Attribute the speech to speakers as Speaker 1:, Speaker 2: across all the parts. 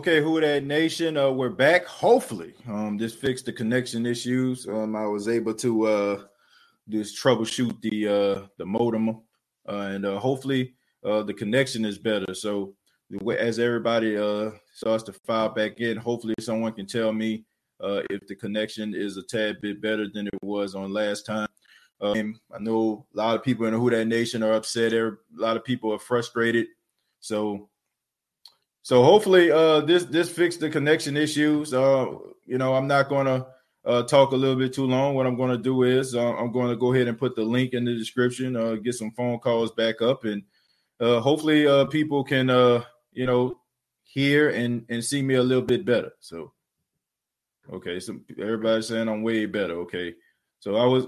Speaker 1: Okay, who that nation? Uh, we're back. Hopefully, um, this fixed the connection issues. Um, I was able to uh just troubleshoot the uh the modem, uh, and uh, hopefully uh the connection is better. So as everybody uh starts to file back in, hopefully someone can tell me uh if the connection is a tad bit better than it was on last time. Um, I know a lot of people in the Who That Nation are upset. A lot of people are frustrated. So so hopefully, uh, this this fixed the connection issues. Uh, you know, I'm not to uh, talk a little bit too long. What I'm to do is uh, I'm to go ahead and put the link in the description. Uh, get some phone calls back up, and uh, hopefully, uh, people can uh, you know hear and and see me a little bit better. So, okay, so everybody's saying I'm way better. Okay, so I was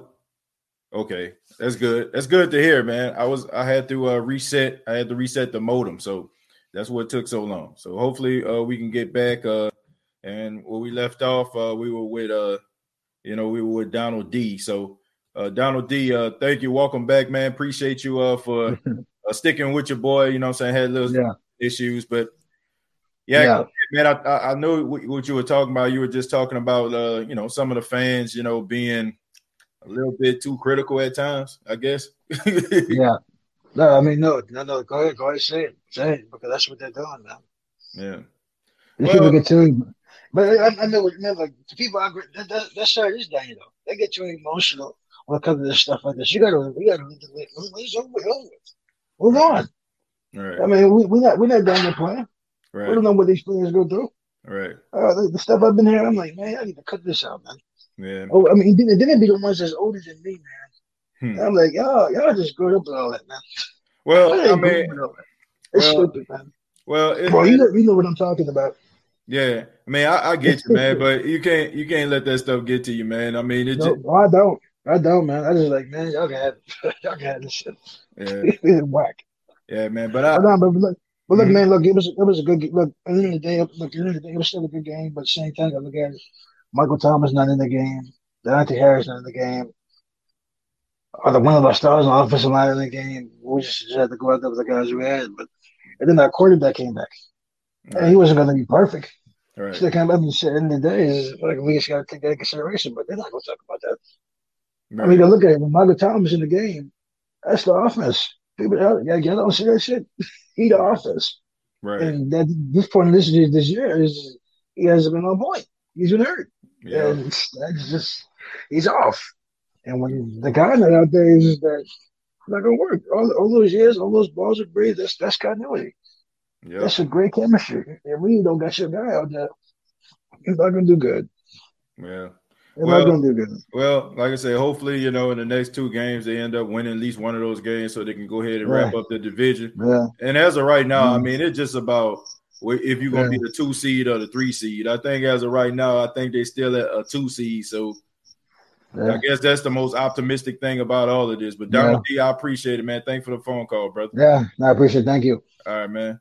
Speaker 1: okay. That's good. That's good to hear, man. I was I had to uh, reset. I had to reset the modem. So that's what took so long. So hopefully uh, we can get back. Uh, and where we left off, uh, we were with uh, you know, we were with Donald D. So uh, Donald D, uh, thank you. Welcome back, man. Appreciate you uh for uh, sticking with your boy. You know, I'm saying had little yeah. issues, but yeah, yeah. man, I I know what you were talking about. You were just talking about uh, you know, some of the fans, you know, being a little bit too critical at times. I guess.
Speaker 2: yeah, no, I mean, no, no, no. Go ahead, go ahead, say it, say it, because that's what they're doing now.
Speaker 1: Yeah.
Speaker 2: Well, people get too, but I, I know, man, like the people I agree, that, that, that side is down, you know. They get too emotional when it comes to this stuff like this. You gotta, we gotta, it's over, over. Move on. Right. I mean, we, we're not, we're not down there playing. Right. We don't know what these players go through.
Speaker 1: Right.
Speaker 2: Uh, the, the, stuff I've been hearing, I'm like, man, I need to cut this out, man.
Speaker 1: Yeah.
Speaker 2: Oh, I mean, didn't, didn't be the ones that's older than me, man. Hmm. I'm like, y'all, y'all just grew up with all that, man.
Speaker 1: Well, I, I mean,
Speaker 2: it's well, stupid, man.
Speaker 1: Well,
Speaker 2: it, well, you know, you know what I'm talking about.
Speaker 1: Yeah, I mean, I, I get you, man, but you can't you can't let that stuff get to you, man. I mean, it
Speaker 2: no,
Speaker 1: just,
Speaker 2: I don't, I don't, man. I just like, man, y'all can have, y'all can have this shit.
Speaker 1: Yeah,
Speaker 2: whack.
Speaker 1: Yeah, man. But I,
Speaker 2: but, but look, but look, mm-hmm. man, look, it was it was a good look. At the end of the day, look, at the end of the day, it was still a good game. But same time, I look at it, Michael Thomas not in the game, Deonte Harris not in the game are the one of our stars on offensive line in the game. We just had to go out there with the guys we had. But and then our quarterback came back. Right. And he wasn't going to be perfect.
Speaker 1: Right.
Speaker 2: So kind of, I mean, the end the day, is like we just got to take that into consideration. But they're not going to talk about that. Right. I mean, look at it. When Michael Thomas in the game, that's the offense. People, oh, yeah, get don't see that shit. he the offense.
Speaker 1: Right.
Speaker 2: And that this point in this this year is he hasn't been on point. He's been hurt.
Speaker 1: Yeah.
Speaker 2: And that's just he's off. And when the guy out there is that not gonna work. All, all those years, all those balls are breathed. That's that's continuity. Yeah. That's a great chemistry. And we don't got your guy out there. He's not gonna do good.
Speaker 1: Yeah.
Speaker 2: Well, not gonna do good.
Speaker 1: Well, like I said, hopefully, you know, in the next two games they end up winning at least one of those games so they can go ahead and wrap up the division.
Speaker 2: Yeah.
Speaker 1: And as of right now, mm-hmm. I mean, it's just about if you're gonna yeah. be the two seed or the three seed. I think as of right now, I think they're still at a two seed. So yeah. I guess that's the most optimistic thing about all of this. But Donald yeah. D, I appreciate it, man. Thanks for the phone call, brother.
Speaker 2: Yeah, I appreciate it. Thank you.
Speaker 1: All right, man.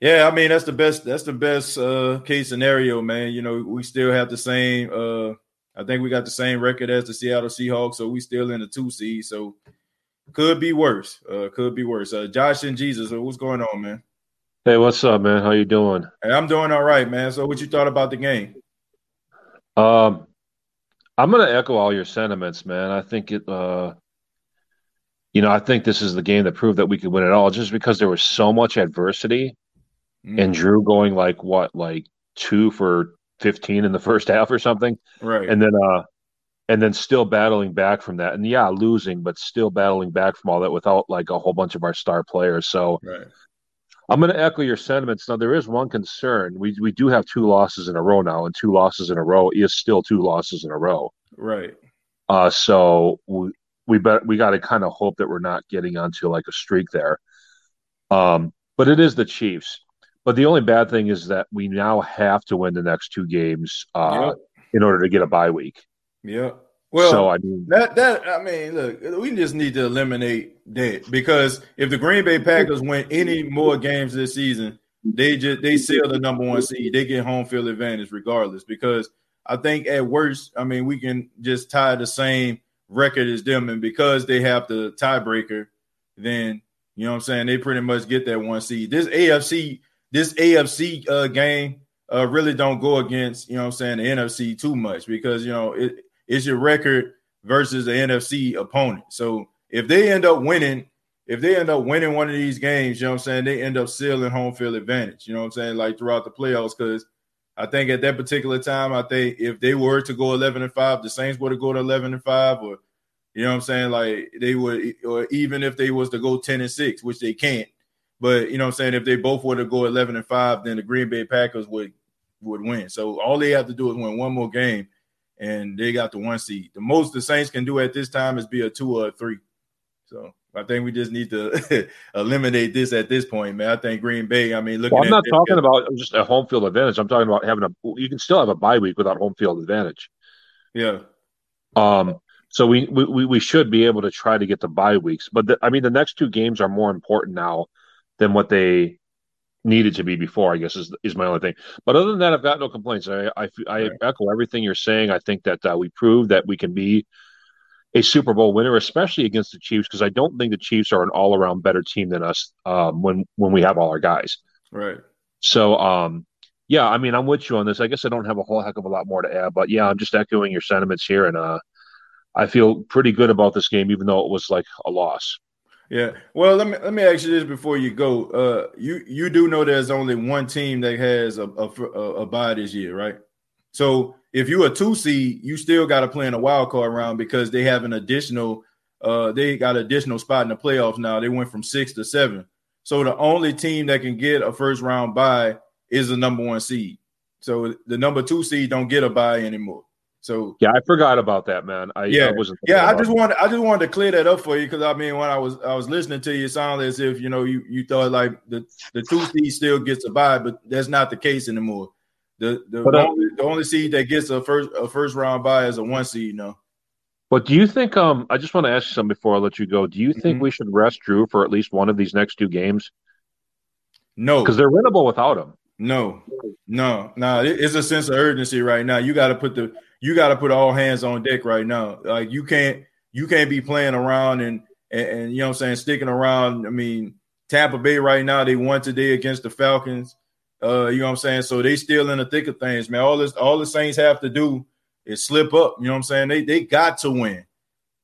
Speaker 1: Yeah, I mean that's the best. That's the best uh, case scenario, man. You know, we still have the same. Uh, I think we got the same record as the Seattle Seahawks, so we still in the two seed. So could be worse. Uh, could be worse. Uh, Josh and Jesus, what's going on, man?
Speaker 3: Hey, what's up, man? How you doing?
Speaker 1: Hey, I'm doing all right, man. So, what you thought about the game?
Speaker 3: Um, I'm going to echo all your sentiments, man. I think it, uh, you know, I think this is the game that proved that we could win it all just because there was so much adversity mm. and Drew going like what, like two for 15 in the first half or something.
Speaker 1: Right.
Speaker 3: And then, uh, and then still battling back from that. And yeah, losing, but still battling back from all that without like a whole bunch of our star players. So,
Speaker 1: right.
Speaker 3: I'm going to echo your sentiments. Now, there is one concern. We we do have two losses in a row now, and two losses in a row is still two losses in a row.
Speaker 1: Right.
Speaker 3: Uh, so we we bet we got to kind of hope that we're not getting onto like a streak there. Um, but it is the Chiefs. But the only bad thing is that we now have to win the next two games uh, yep. in order to get a bye week.
Speaker 1: Yeah. Well, so I mean that that I mean, look, we just need to eliminate that because if the Green Bay Packers win any more games this season, they just they seal the number one seed. They get home field advantage regardless. Because I think at worst, I mean, we can just tie the same record as them, and because they have the tiebreaker, then you know what I'm saying they pretty much get that one seed. This AFC this AFC uh, game uh, really don't go against you know what I'm saying the NFC too much because you know it, it's your record versus the NFC opponent. So if they end up winning, if they end up winning one of these games, you know what I'm saying, they end up sealing home field advantage. You know what I'm saying, like throughout the playoffs, because I think at that particular time, I think if they were to go 11 and five, the Saints would have go to 11 and five, or you know what I'm saying, like they would, or even if they was to go 10 and six, which they can't. But you know what I'm saying, if they both were to go 11 and five, then the Green Bay Packers would would win. So all they have to do is win one more game, and they got the one seed. The most the Saints can do at this time is be a two or a three. So I think we just need to eliminate this at this point, man. I think Green Bay. I mean, look.
Speaker 3: Well, I'm not talking about just a home field advantage. I'm talking about having a. You can still have a bye week without home field advantage.
Speaker 1: Yeah.
Speaker 3: Um. So we we we should be able to try to get the bye weeks, but the, I mean, the next two games are more important now than what they needed to be before. I guess is is my only thing. But other than that, I've got no complaints. I I, I right. echo everything you're saying. I think that uh, we proved that we can be a Super Bowl winner, especially against the Chiefs, because I don't think the Chiefs are an all around better team than us um, when when we have all our guys.
Speaker 1: Right.
Speaker 3: So, um, yeah, I mean, I'm with you on this. I guess I don't have a whole heck of a lot more to add, but yeah, I'm just echoing your sentiments here, and uh, I feel pretty good about this game, even though it was like a loss.
Speaker 1: Yeah. Well, let me let me ask you this before you go. Uh, you you do know there's only one team that has a a, a, this year, right? So if you're a two seed, you still got to play in a wild card round because they have an additional, uh, they got additional spot in the playoffs now. They went from six to seven. So the only team that can get a first round bye is the number one seed. So the number two seed don't get a bye anymore. So
Speaker 3: yeah, I forgot about that, man. I
Speaker 1: yeah,
Speaker 3: I wasn't
Speaker 1: yeah. I just wanted I just wanted to clear that up for you because I mean when I was I was listening to you, it sounded as if you know you you thought like the the two seed still gets a bye, but that's not the case anymore. The the, but, uh, only, the only seed that gets a first a first round bye is a one seed now.
Speaker 3: But do you think? Um, I just want to ask you something before I let you go. Do you think mm-hmm. we should rest Drew for at least one of these next two games?
Speaker 1: No,
Speaker 3: because they're winnable without him.
Speaker 1: No, no, no. It's a sense of urgency right now. You got to put the you got to put all hands on deck right now. Like you can't you can't be playing around and, and, and you know what I'm saying sticking around. I mean, Tampa Bay right now they won today against the Falcons. Uh, you know what I'm saying? So they still in the thick of things, man. All this, all the Saints have to do is slip up. You know what I'm saying? They they got to win.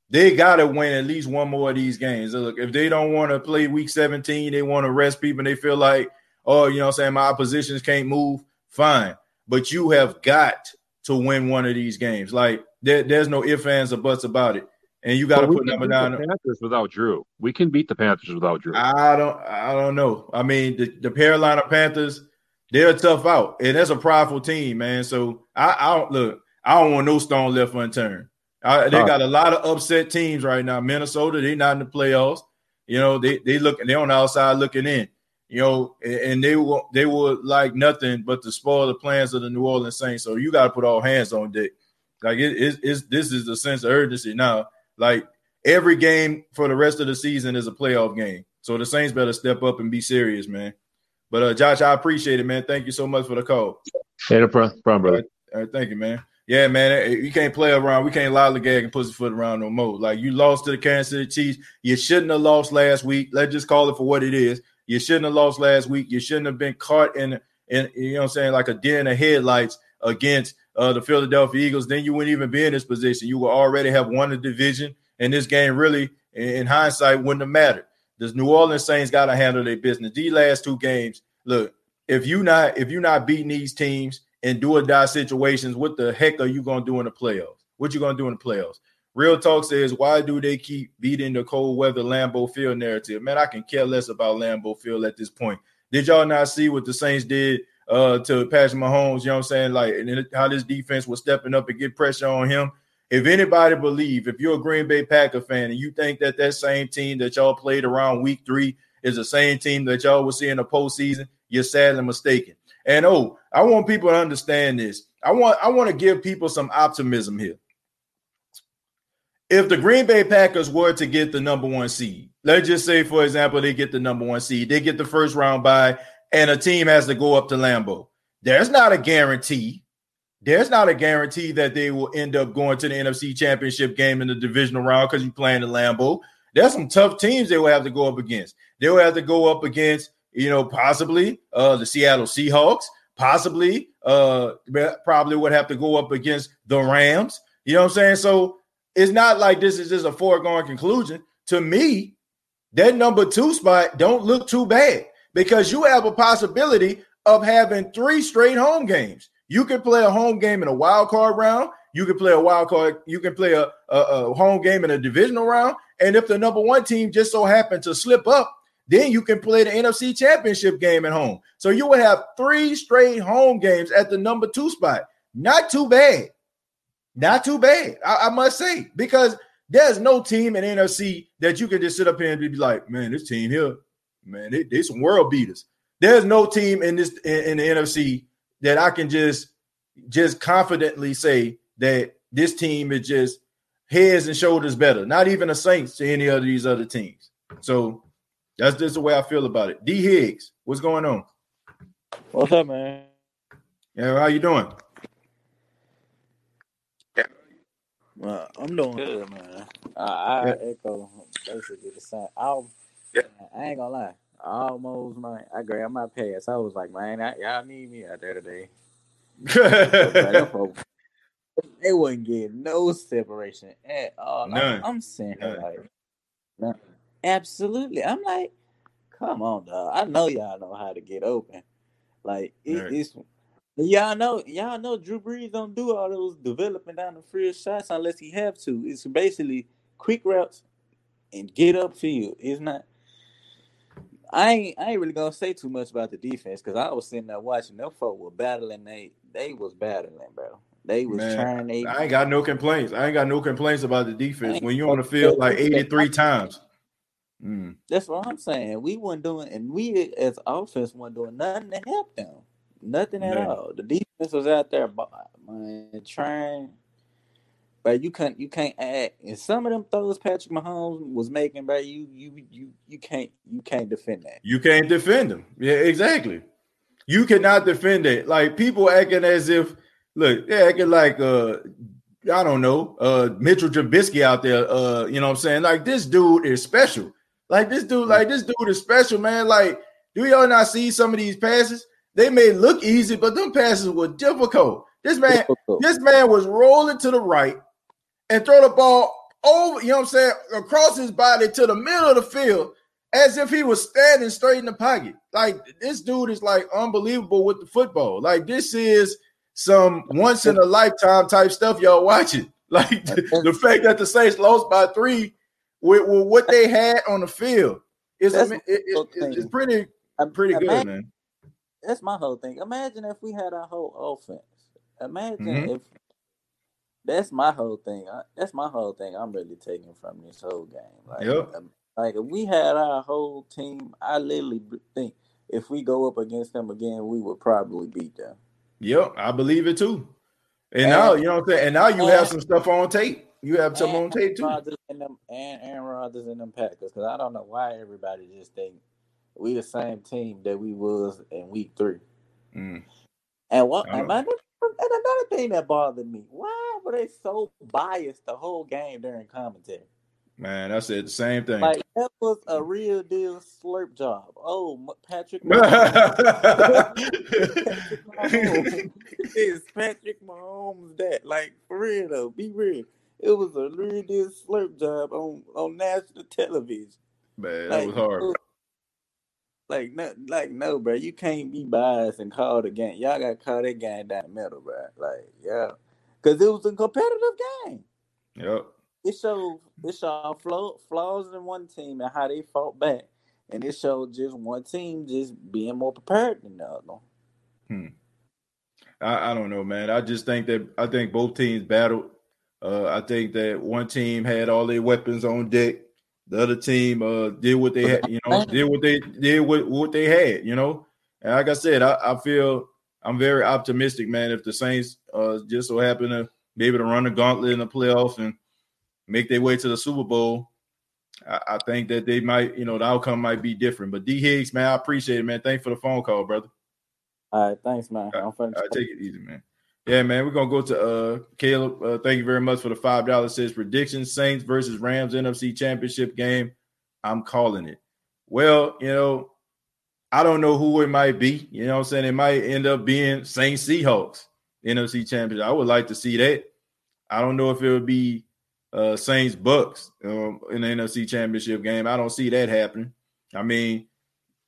Speaker 1: They got to win at least one more of these games. Look, if they don't want to play Week 17, they want to rest people, and they feel like, oh, you know what I'm saying? My oppositions can't move. Fine, but you have got to win one of these games. Like there, there's no ifs ands or buts about it. And you got to put number nine.
Speaker 3: The Panthers without Drew, we can beat the Panthers without Drew.
Speaker 1: I don't, I don't know. I mean, the, the Carolina Panthers they're tough out, and that's a prideful team, man. So I, I don't look. I don't want no stone left unturned. I, they got a lot of upset teams right now. Minnesota, they're not in the playoffs. You know, they they look they're on the outside looking in. You know, and, they will they will like nothing but to spoil the plans of the New Orleans Saints. So you got to put all hands on deck. Like it is this is the sense of urgency now. Like every game for the rest of the season is a playoff game. So the Saints better step up and be serious, man. But uh, Josh, I appreciate it, man. Thank you so much for the call.
Speaker 3: Hey, no problem, brother. All right,
Speaker 1: all right, thank you, man. Yeah, man, you can't play around. We can't lollygag and pussyfoot around no more. Like you lost to the Kansas City Chiefs. You shouldn't have lost last week. Let's just call it for what it is. You shouldn't have lost last week. You shouldn't have been caught in, in you know what I'm saying, like a deer in the headlights against uh, the Philadelphia Eagles. Then you wouldn't even be in this position. You will already have won the division, and this game really, in hindsight, wouldn't have mattered. The New Orleans Saints got to handle their business. These last two games, look, if you not if you're not beating these teams in do or die situations, what the heck are you gonna do in the playoffs? What you gonna do in the playoffs? Real talk says, why do they keep beating the cold weather Lambeau Field narrative? Man, I can care less about Lambeau Field at this point. Did y'all not see what the Saints did uh, to Patrick Mahomes? You know what I'm saying? Like, and how this defense was stepping up and get pressure on him. If anybody believe, if you're a Green Bay Packer fan and you think that that same team that y'all played around week three is the same team that y'all will see in the postseason, you're sadly mistaken. And oh, I want people to understand this. I want I want to give people some optimism here. If the Green Bay Packers were to get the number one seed, let's just say, for example, they get the number one seed, they get the first round bye, and a team has to go up to Lambeau. There's not a guarantee. There's not a guarantee that they will end up going to the NFC Championship game in the divisional round because you're playing the Lambeau. There's some tough teams they will have to go up against. They will have to go up against you know, possibly uh, the Seattle Seahawks, possibly uh, probably would have to go up against the Rams. You know what I'm saying? So it's not like this is just a foregone conclusion. To me, that number two spot don't look too bad because you have a possibility of having three straight home games. You can play a home game in a wild card round. You can play a wild card. You can play a, a, a home game in a divisional round. And if the number one team just so happened to slip up, then you can play the NFC championship game at home. So you would have three straight home games at the number two spot. Not too bad. Not too bad, I, I must say, because there's no team in NFC that you can just sit up here and be like, man, this team here, man, they, they some world beaters. There's no team in this in, in the NFC that I can just just confidently say that this team is just heads and shoulders better. Not even the Saints to any of these other teams. So that's just the way I feel about it. D Higgs, what's going on?
Speaker 4: What's up, man?
Speaker 1: Yeah, how you doing?
Speaker 4: Well, I'm doing good, man. I, I
Speaker 1: Yeah.
Speaker 4: echo basically the same. I, I ain't gonna lie. I almost my I grabbed my pass. I was like, man, I, y'all need me out there today. But them folks, they wouldn't get no separation at all. I'm,
Speaker 1: None.
Speaker 4: I'm saying
Speaker 1: None.
Speaker 4: like, no, absolutely. I'm like, come on, dog. I know y'all know how to get open. Like it,
Speaker 1: Right.
Speaker 4: it's y'all know y'all know Drew Brees don't do all those developing down the field shots unless he have to. It's basically quick routes and get upfield. It's not. I ain't I ain't really gonna say too much about the defense because I was sitting there watching them folk were battling. They they was battling, bro. They was
Speaker 1: Man,
Speaker 4: trying. They
Speaker 1: I ain't got no complaints. I ain't got no complaints about the defense. When you on the field like 83 times. Mm,
Speaker 4: That's what I'm saying. We weren't doing, and we as offense weren't doing nothing to help them. Nothing at
Speaker 1: man.
Speaker 4: all. The defense was out there, man, trying. But you can't, you can't act. And some of them throws Patrick Mahomes was making, but you, you, you, you can't, you can't defend that.
Speaker 1: You can't defend them. Yeah, exactly. You cannot defend it. Like people acting as if, look, they're acting like uh I don't know, uh Mitchell Trubisky out there. Uh, you know what I'm saying? Like this dude is special. Like this dude, like this dude is special, man. Like, do y'all not see some of these passes? They may look easy, but them passes were difficult. This man,
Speaker 4: Difficult.
Speaker 1: this man was rolling to the right and throw the ball over, you know what I'm saying, across his body to the middle of the field as if he was standing straight in the pocket. Like this dude is like unbelievable with the football. Like this is some once in a lifetime type stuff y'all watching. Like the, the fact that the Saints lost by three with, with what they had on the field is
Speaker 4: That's
Speaker 1: it, it,
Speaker 4: what
Speaker 1: it-
Speaker 4: I'm
Speaker 1: it's pretty
Speaker 4: Um,
Speaker 1: pretty good, man.
Speaker 4: That's my whole thing. Imagine if we had our whole offense. Imagine
Speaker 1: Mhm.
Speaker 4: if that's my whole thing. I, that's my whole thing. I'm really taking from this whole game. Like,
Speaker 1: Yep.
Speaker 4: um, like if we had our whole team, I literally think if we go up against them again, we would probably beat them.
Speaker 1: Yep, I believe it too. And,
Speaker 4: And-
Speaker 1: now you know what I'm saying. And now you have some stuff on tape. You have some on tape too.
Speaker 4: Rodgers and them, and Aaron Rodgers and them Packers, because I don't know why everybody just think we the same team that we was in week three.
Speaker 1: Mm.
Speaker 4: And what
Speaker 1: I
Speaker 4: and, another, thing that bothered me, why were they so biased the whole game during commentary?
Speaker 1: Man, I said the same thing.
Speaker 4: Like that was a real deal slurp job. Oh, Patrick Mahomes. Patrick Mahomes. is Patrick Mahomes that? Like for real though, be real. It was a real deal slurp job on on national television.
Speaker 1: Man, that
Speaker 4: Like,
Speaker 1: was hard.
Speaker 4: Like no, like no, bro. You can't be biased and call the game. Y'all got to call that game down the middle, bro. Like yeah, because it was a competitive game.
Speaker 1: Yep.
Speaker 4: It showed it showed flaw, flaws in one team and how they fought back, and it showed just one team just being more prepared than the other. Hmm.
Speaker 1: I, I don't know, man. I just think that I think both teams battled. Uh, I think that one team had all their weapons on deck. The other team uh, did what they had, you know, did what they did what, what they had, you know. And like I said, I, I feel I'm very optimistic, man. If the Saints uh, just so happen to be able to run the gauntlet in the playoffs and make their way to the Super Bowl, I, I think that they might, you know, the outcome might be different. But D Higgs, man, I appreciate it, man. Thanks for the phone call, brother.
Speaker 4: All right, thanks, man. I'm
Speaker 1: take it easy, man. Yeah, man. We're gonna go to uh Caleb. Uh, thank you very much for the five dollars. Says predictions: Saints versus Rams NFC Championship game. I'm calling it. Well, you know, I don't know who it might be. You know what I'm saying? It might end up being Saints Seahawks NFC Championship. I would like to see that. I don't know if it would be uh Saints Bucks um, in the NFC Championship game. I don't see that happening. I mean,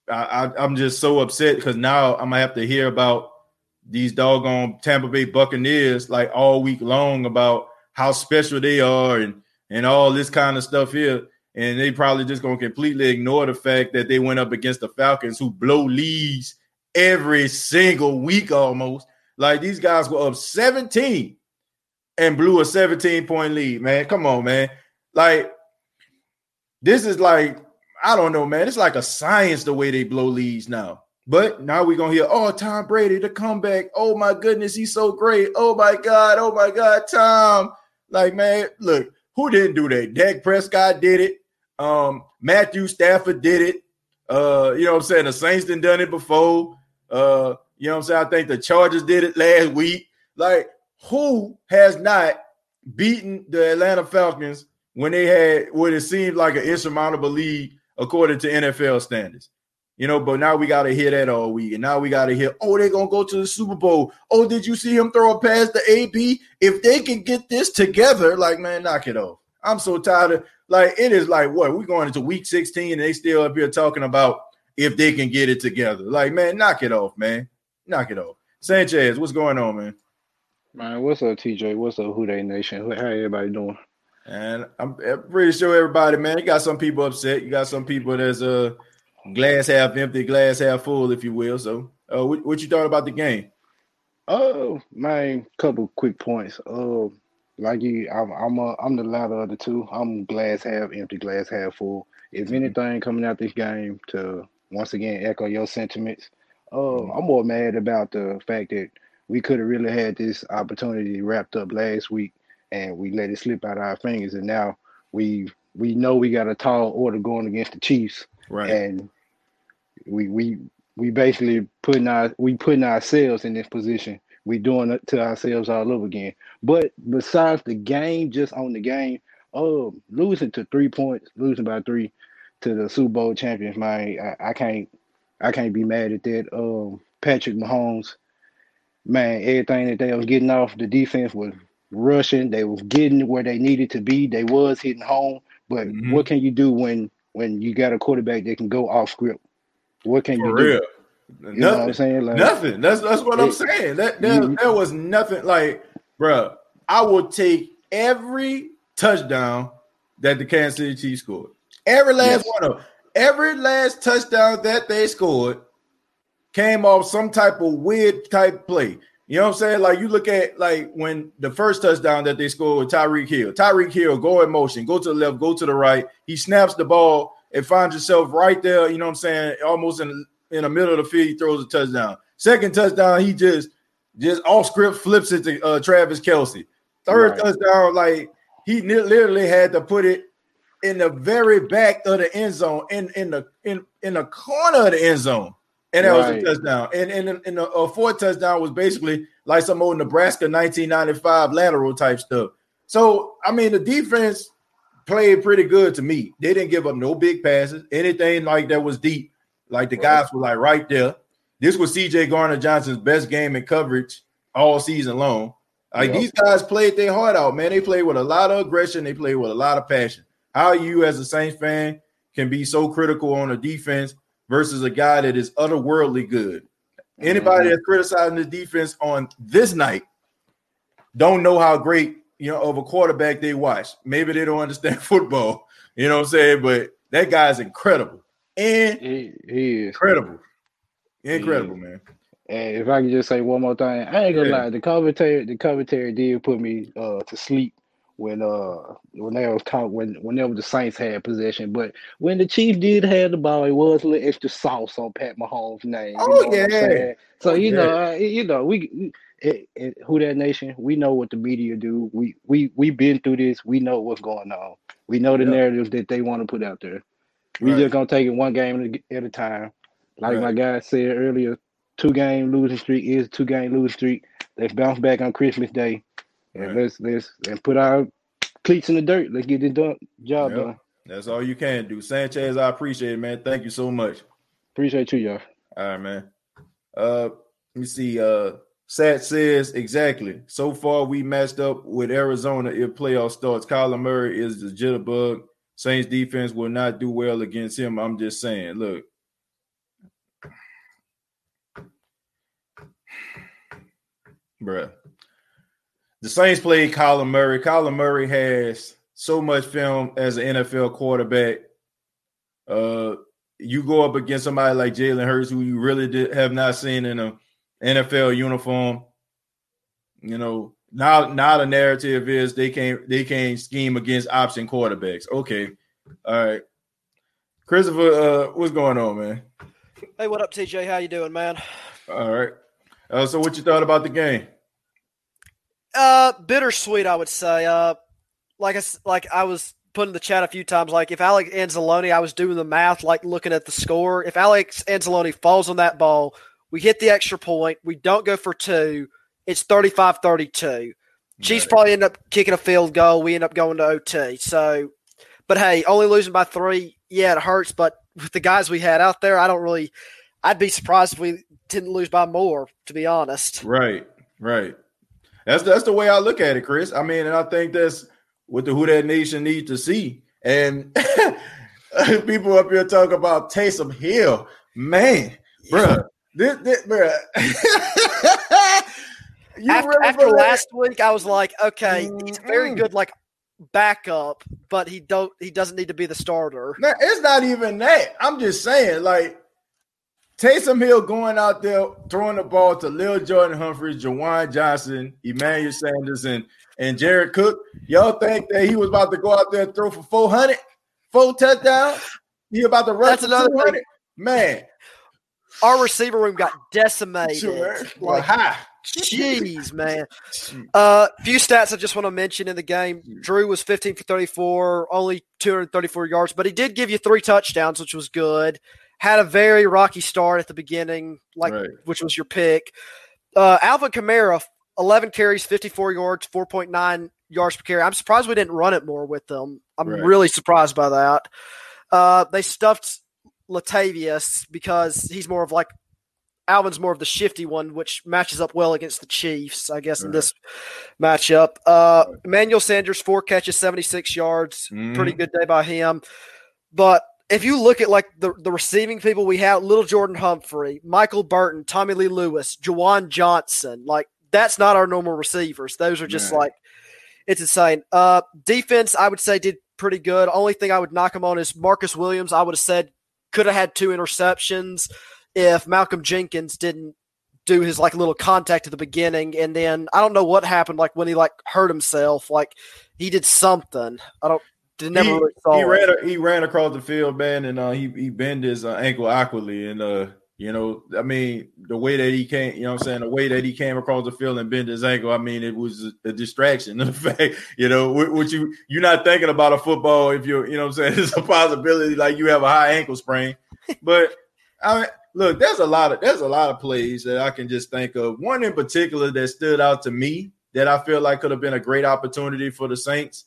Speaker 1: I, I am just so upset because now I'm gonna have to hear about these doggone Tampa Bay Buccaneers like all week long about how special they are and and all this kind of stuff here. And they probably just gonna completely ignore the fact that they went up against the Falcons who blow leads every single week almost. Like these guys were up 17 and blew a 17 point lead, man. Come on, man. Like this is like I don't know, man. It's like a science the way they blow leads now. But now we're gonna hear, oh, Tom Brady, the comeback. Oh my goodness, he's so great. Oh my God, oh my God, Tom. Like, man, look, who didn't do that? Dak Prescott did it. Um, Matthew Stafford did it. Uh, you know what I'm saying? The Saints done done it before. Uh, you know what I'm saying? I think the Chargers did it last week. Like, who has not beaten the Atlanta Falcons when they had what it seemed like an insurmountable lead according to NFL standards. You know, but now we got to hear that all week. And now we got to hear, oh, they're going to go to the Super Bowl. Oh, did you see him throw a pass to AB? If they can get this together, like, man, knock it off. I'm so tired of, like, it is like, what? We're going into week 16 and they still up here talking about if they can get it together. Like, man, knock it off, man. Knock it off. Sanchez, what's going on, man?
Speaker 5: Man, what's up, TJ? What's up, Who Nation? How everybody doing?
Speaker 1: And I'm pretty sure everybody, man, you got some people upset. You got some people that's a uh, glass half empty, glass half full, if you will. So, uh, what, what you thought about the game?
Speaker 5: Oh, man, couple quick points. Uh, like you, I'm I'm, a, I'm the latter of the two. I'm glass half empty, glass half full. If mm-hmm. anything coming out this game to once again echo your sentiments, uh, mm-hmm. I'm more mad about the fact that we could have really had this opportunity wrapped up last week and we let it slip out of our fingers. And now we we know we got a tall order going against the Chiefs,
Speaker 1: right?
Speaker 5: And we we we basically putting our we putting ourselves in this position. We doing it to ourselves all over again. But besides the game, just on the game, oh, losing to three points, losing by three to the Super Bowl champions, man, I, I can't I can't be mad at that. Um, Patrick Mahomes, man, everything that they was getting off the defense was rushing. They was getting where they needed to be. They was hitting home. But mm-hmm. what can you do when when you got a quarterback that can go off script? What can
Speaker 1: For
Speaker 5: you
Speaker 1: real.
Speaker 5: do? You nothing. I'm saying?
Speaker 1: Like, nothing. That's that's what it, I'm saying. That there, you, there was nothing like, bro. I will take every touchdown that the Kansas City Chiefs scored. Every last yes. one of them. Every last touchdown that they scored came off some type of weird type play. You know what I'm saying? Like you look at like when the first touchdown that they scored with Tyreek Hill. Tyreek Hill go in motion, go to the left, go to the right. He snaps the ball and finds himself right there. You know what I'm saying? Almost in in the middle of the field, he throws a touchdown. Second touchdown, he just just off script flips it to uh, Travis Kelce. Third right. touchdown, like he literally had to put it in the very back of the end zone, in in the in in the corner of the end zone and that right. was a touchdown. And and, and a, fourth touchdown was basically like some old Nebraska 1995 lateral type stuff. So I mean, the defense played pretty good to me. They didn't give up no big passes, anything like that was deep. Like the guys were like right there. This was CJ Gardner Johnson's best game in coverage all season long. Like yep. these guys played their heart out, man. They played with a lot of aggression. They played with a lot of passion. How you, as a Saints fan, can be so critical on a defense versus a guy that is otherworldly good. Anybody mm-hmm. that's criticizing the defense on this night don't know how great you know of a quarterback they watch. Maybe they don't understand football. You know what I'm saying? But that guy's incredible. And
Speaker 5: he, he is
Speaker 1: incredible. Incredible, he man.
Speaker 5: And if I can just say one more thing, I ain't gonna yeah. lie. The commentary, the commentary did put me uh, to sleep when uh when they was caught when whenever the Saints had possession. But when the Chiefs did have the ball, it was a little extra sauce on Pat Mahomes' name.
Speaker 1: Oh you know yeah.
Speaker 5: So you know, uh, you know, we it, it, who that nation, we know what the media do. We we we been through this. We know what's going on. We know the yep. narratives that they want to put out there. We right. just gonna take it one game at a time. Like right. my guy said earlier, two game losing streak is two game losing streak. Let's bounce back on Christmas Day. And right. let's let's and put our cleats in the dirt. Let's get the done, job yep. done.
Speaker 1: That's all you can do. Sanchez, I appreciate it, man. Thank you so much.
Speaker 5: Appreciate you, y'all.
Speaker 1: All right, man. Uh, let me see. Uh, Sat says exactly. So far, we matched up with Arizona. If playoff starts, Kyler Murray is the jitterbug. Saints defense will not do well against him. I'm just saying. Look, bruh. The Saints played Kyler Murray. Kyler Murray has so much film as an NFL quarterback. Uh, you go up against somebody like Jalen Hurts, who you really did, have not seen in a NFL uniform. You know, now now the narrative is they can't they can't scheme against option quarterbacks. Okay, all right, Christopher, uh, what's going on, man?
Speaker 6: Hey, what up, TJ? How you doing, man?
Speaker 1: All right. Uh, so, what you thought about the game?
Speaker 6: Uh, bittersweet, I would say. Uh, like I like I was put in the chat a few times. Like if Alex Anzalone, I was doing the math, like looking at the score. If Alex Anzalone falls on that ball, we hit the extra point. We don't go for two. It's 35-32. Chiefs
Speaker 1: Right.
Speaker 6: probably end up kicking a field goal. We end up going to OT. So, but hey, only losing by three, yeah, it hurts. But with the guys we had out there, I don't really. I'd be surprised if we didn't lose by more. To be honest.
Speaker 1: Right, right. That's that's the way I look at it, Chris. I mean, and I think that's what the Who That Nation needs to see. And people up here talk about Taysom Hill, man, bruh. This, this bruh. you
Speaker 6: after, after last week, I was like, okay, he's very
Speaker 1: mm-hmm.
Speaker 6: good like backup, but he don't he doesn't need to be the starter.
Speaker 1: Now, it's not even that. I'm just saying, like Taysom Hill going out there throwing the ball to Lil Jordan Humphries, Juwan Johnson, Emmanuel Sanders, and, and Jared Cook. Y'all think that he was about to go out there and throw for 400, four touchdowns? He about to run
Speaker 6: That's
Speaker 1: for
Speaker 6: another thing.
Speaker 1: Man,
Speaker 6: Our receiver room got decimated.
Speaker 1: sure. Well,
Speaker 6: Like,
Speaker 1: hi.
Speaker 6: jeez, man. Uh, few stats I just want to mention in the game. Drew was 15 for 34, only 234 yards, but he did give you three touchdowns, which was good. Had a very rocky start at the beginning, like
Speaker 1: Right.
Speaker 6: which was your pick. Uh, Alvin Kamara, 11 carries, 54 yards, 4.9 yards per carry. I'm surprised we didn't run it more with them. I'm
Speaker 1: Right.
Speaker 6: really surprised by that. Uh, they stuffed Latavius because he's more of like Alvin's more of the shifty one, which matches up well against the Chiefs, I guess, in this matchup. Uh, Emmanuel Sanders, four catches, 76 yards.
Speaker 1: Mhm.
Speaker 6: Pretty good day by him. But if you look at like the, the receiving people we have, Little Jordan Humphrey, Michael Burton, Tommy Lee Lewis, Juwan Johnson, like that's not our normal receivers. Those are just
Speaker 1: Right.
Speaker 6: like it's insane. Uh, defense, I would say, did pretty good. Only thing I would knock him on is Marcus Williams. I would have said could have had two interceptions if Malcolm Jenkins didn't do his like little contact at the beginning, and then I don't know what happened. Like when he like hurt himself, like he did something. I don't. Never
Speaker 1: he,
Speaker 6: really saw
Speaker 1: he
Speaker 6: it.
Speaker 1: ran he ran across the field, man, and uh, he he bent his uh, ankle awkwardly, and uh, you know, I mean, the way that he came, you know, what I'm saying the way that he came across the field and bent his ankle, I mean, it was a, distraction. The fact, you know, what, you you're not thinking about a football if you're, you know, what I'm saying it's a possibility like you have a high ankle sprain, but I mean, look, there's a lot of there's a lot of plays that I can just think of. One in particular that stood out to me that I feel like could have been a great opportunity for the Saints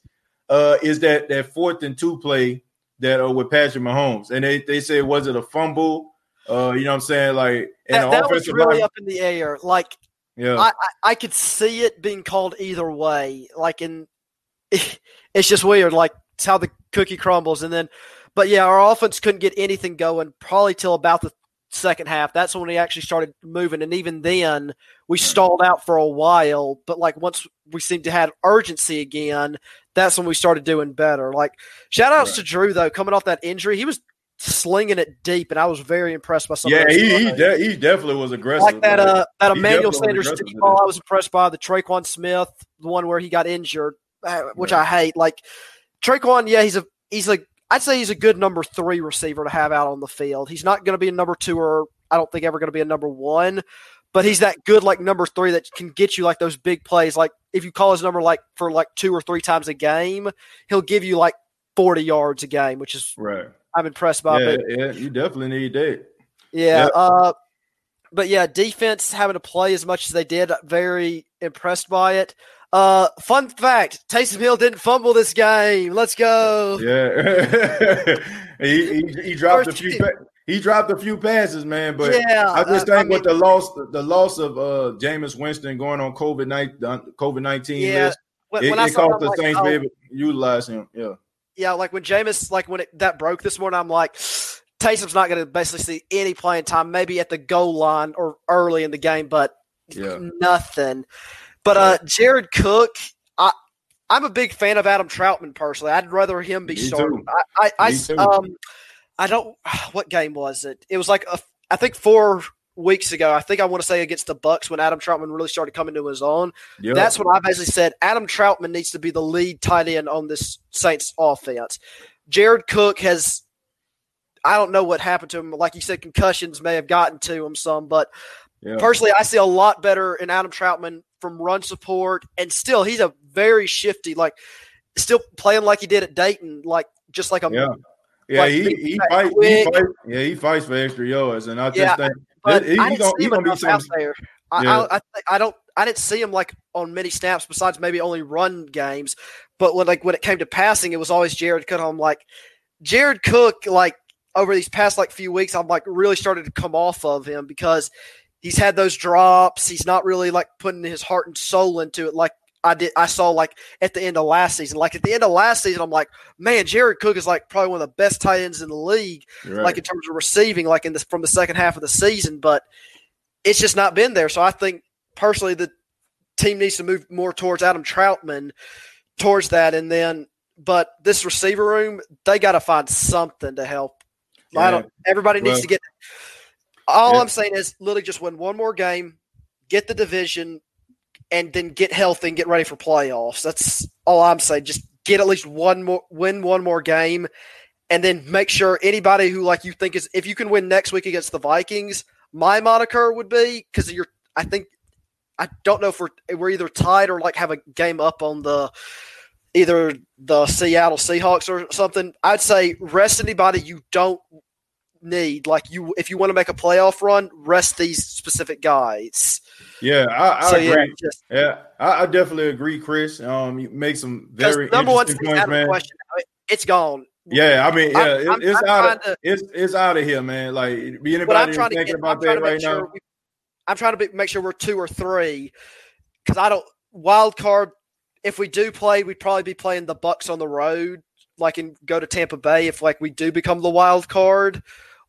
Speaker 1: uh, is that that fourth and two play that uh, with Patrick Mahomes, and they they say was it a fumble? Uh, you know what I'm saying? Like, and
Speaker 6: That, that was really
Speaker 1: line,
Speaker 6: up in the air. Like
Speaker 1: yeah,
Speaker 6: I, I, I could see it being called either way. Like in, it's just weird. Like it's how the cookie crumbles, and then, but yeah, our offense couldn't get anything going probably till about the second half. That's when we actually started moving, and even then we stalled out for a while. But like once we seemed to have urgency again, that's when we started doing better. Like shout outs
Speaker 1: Right.
Speaker 6: to Drew though, coming off that injury, he was slinging it deep, and I was very impressed by some.
Speaker 1: yeah, he he, de- he definitely was aggressive.
Speaker 6: like that uh that
Speaker 1: he
Speaker 6: Emmanuel Sanders deep ball. I was impressed by the Tre'Quan Smith, the one where he got injured, uh, which. I hate. Like Tre'Quan, yeah, he's a he's like I'd say he's a good number three receiver to have out on the field. He's not going to be a number two or I don't think ever going to be a number one, but he's that good like number three that can get you like those big plays. Like if you call his number like for like two or three times a game, he'll give you like forty yards a game, which is
Speaker 1: right.
Speaker 6: I'm impressed by.
Speaker 1: Yeah,
Speaker 6: But
Speaker 1: yeah, you definitely need that.
Speaker 6: yeah.
Speaker 1: Yep.
Speaker 6: Uh, but yeah, defense having to play as much as they did, very impressed by it. Uh, fun fact: Taysom Hill didn't fumble this game. Let's go.
Speaker 1: Yeah, he, he he dropped a few
Speaker 6: team.
Speaker 1: He dropped a few passes, man. But
Speaker 6: yeah,
Speaker 1: I just
Speaker 6: uh,
Speaker 1: think
Speaker 6: I
Speaker 1: with the loss, the loss of uh Jameis Winston going on COVID nineteen, COVID nineteen
Speaker 6: Yeah,
Speaker 1: list,
Speaker 6: when,
Speaker 1: it,
Speaker 6: when
Speaker 1: it
Speaker 6: him,
Speaker 1: the
Speaker 6: like,
Speaker 1: Saints
Speaker 6: oh,
Speaker 1: able to utilize him. Yeah,
Speaker 6: yeah, like when Jameis, like when it, that broke this morning, I'm like, Taysom's not going to basically see any playing time, maybe at the goal line or early in the game, but
Speaker 1: yeah,
Speaker 6: nothing. But uh, Jared Cook, I I'm a big fan of Adam Trautman personally. I'd rather him be starting. I I, I
Speaker 1: too.
Speaker 6: I don't what game was it? It was like a, I think four weeks ago. I think I want to say against the Bucks when Adam Trautman really started coming to his own.
Speaker 1: yeah.
Speaker 6: That's when I basically said Adam Trautman needs to be the lead tight end on this Saints offense. Jared Cook has, I don't know what happened to him. Like you said, concussions may have gotten to him some, but
Speaker 1: yeah.
Speaker 6: personally, I see a lot better in Adam Trautman from run support, and still he's a very shifty, like still playing like he did at Dayton, like just like a
Speaker 1: Yeah. Yeah,
Speaker 6: like,
Speaker 1: he he, fight, he
Speaker 6: quick.
Speaker 1: fight. Yeah, he fights for extra yards, and I just
Speaker 6: Yeah,
Speaker 1: think
Speaker 6: But
Speaker 1: he,
Speaker 6: I didn't
Speaker 1: gonna,
Speaker 6: see him
Speaker 1: gonna be
Speaker 6: enough
Speaker 1: some.
Speaker 6: out there. I,
Speaker 1: Yeah.
Speaker 6: I, I, I don't. I didn't see him like on many snaps besides maybe only run games. But when like when it came to passing, it was always Jared Cook. I'm like Jared Cook. Like over these past like few weeks, I'm like really started to come off of him because he's had those drops. He's not really like putting his heart and soul into it like I did. I saw like at the end of last season. Like at the end of last season, I'm like, man, Jared Cook is like probably one of the best tight ends in the league
Speaker 1: right.
Speaker 6: like in terms of receiving, like in this from the second half of the season, but it's just not been there. So I think personally the team needs to move more towards Adam Trautman towards that, and then but this receiver room they got to find something to help. I don't. Everybody needs
Speaker 1: Well-
Speaker 6: to get. All
Speaker 1: Yeah.
Speaker 6: I'm saying is literally just win one more game, get the division, and then get healthy and get ready for playoffs. That's all I'm saying. Just get at least one more, win one more game, and then make sure anybody who like you think is if you can win next week against the Vikings, my moniker would be because you're. I think I don't know if we're we're either tied or like have a game up on the either the Seattle Seahawks or something. I'd say rest anybody you don't need. Like you, if you want to make a playoff run, rest these specific guys.
Speaker 1: yeah, I, I
Speaker 6: so
Speaker 1: agree.
Speaker 6: yeah, just
Speaker 1: Yeah, I, I definitely agree, Chris. Um, you make some very
Speaker 6: number one
Speaker 1: points, man.
Speaker 6: question. It- It's gone.
Speaker 1: Yeah, I mean, yeah,
Speaker 6: I'm-
Speaker 1: it-
Speaker 6: I'm-
Speaker 1: it's
Speaker 6: I'm
Speaker 1: out of
Speaker 6: to-
Speaker 1: it's it's out of here, man. Like anybody
Speaker 6: But I'm
Speaker 1: who's
Speaker 6: trying to
Speaker 1: thinking
Speaker 6: get. I'm
Speaker 1: about
Speaker 6: trying
Speaker 1: that right
Speaker 6: sure.
Speaker 1: now.
Speaker 6: We, I'm trying to be, make sure we're two or three because I don't wild card. If we do play, we'd probably be playing the Bucks on the road, like and go to Tampa Bay if like we do become the wild card,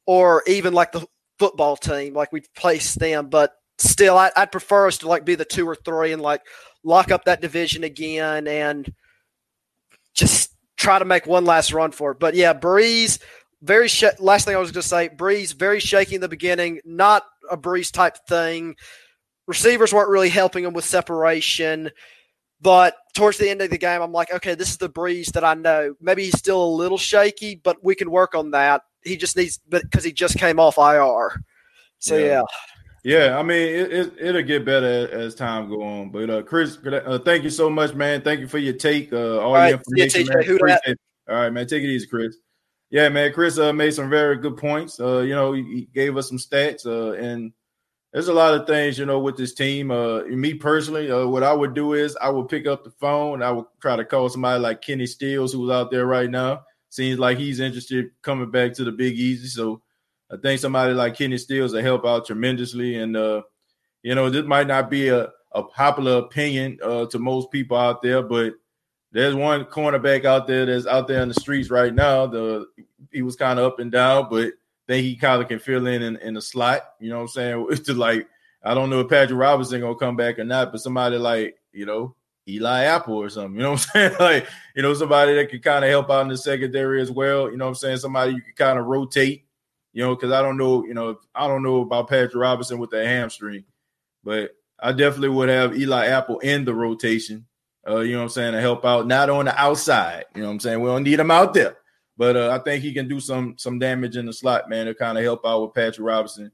Speaker 6: or even like the football team, like we place them. But still, I, I'd prefer us to like be the two or three and like lock up that division again and just try to make one last run for it. But yeah, Brees, very sh- last thing I was going to say, Brees very shaky in the beginning, not a Brees type thing. Receivers weren't really helping him with separation. But towards the end of the game, I'm like, okay, this is the Brees that I know. Maybe he's still a little shaky, but we can work on that. He just needs, but because he just came off IR. So
Speaker 1: Yeah.
Speaker 6: yeah,
Speaker 1: Yeah, I mean, it, it it'll get better as time go on. But uh, Chris, uh, thank you so much, man. Thank you for your take, uh, all,
Speaker 6: right,
Speaker 1: your information,
Speaker 6: TJ.
Speaker 1: man.
Speaker 6: Who dat?
Speaker 1: Appreciate it. All right, man. Take it easy, Chris. Yeah, man. Chris uh, made some very good points. Uh, you know, he, he gave us some stats, uh, and there's a lot of things, you know, with this team. Uh, me personally, uh, what I would do is I would pick up the phone. I would try to call somebody like Kenny Stills, who's out there right now. Seems like he's interested coming back to the Big Easy. So I think somebody like Kenny Stills will help out tremendously. And uh, you know, this might not be a, a popular opinion uh, to most people out there, but there's one cornerback out there that's out there in the streets right now. The he was kind of up and down, but think he kind of can fill in, in in the slot. You know what I'm saying? It's just like I don't know if Patrick Robinson gonna come back or not, but somebody like you know Eli Apple or something. You know what I'm saying? like you know somebody that could kind of help out in the secondary as well. You know what I'm saying? Somebody you could kind of rotate. You know, because I don't know. You know, I don't know about Patrick Robinson with the hamstring, but I definitely would have Eli Apple in the rotation. Uh, you know what I'm saying to help out, not on the outside. You know what I'm saying? We don't need him out there. But uh, I think he can do some some damage in the slot, man, to kind of help out with Patrick Robinson.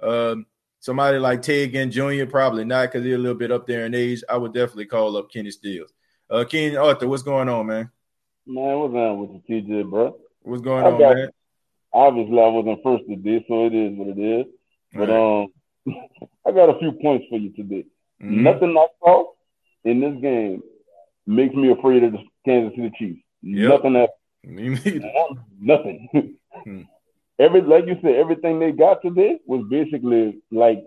Speaker 1: Um, somebody like Ted Ginn Jr. probably not because he's a little bit up there in age. I would definitely call up Kenny Stills. Uh, Kenny Arthur, what's going on, man?
Speaker 7: Man, what's going on with the TJ, bro?
Speaker 1: What's going
Speaker 7: I
Speaker 1: on,
Speaker 7: got-
Speaker 1: man?
Speaker 7: Obviously, I wasn't first to today, so it is what it is. But um, I got a few points for you today.
Speaker 1: Mhm.
Speaker 7: Nothing I saw in this game makes me afraid of the Kansas City Chiefs.
Speaker 1: Yep.
Speaker 7: Nothing that
Speaker 1: Me neither.
Speaker 7: nothing. every like you said, everything they got today was basically like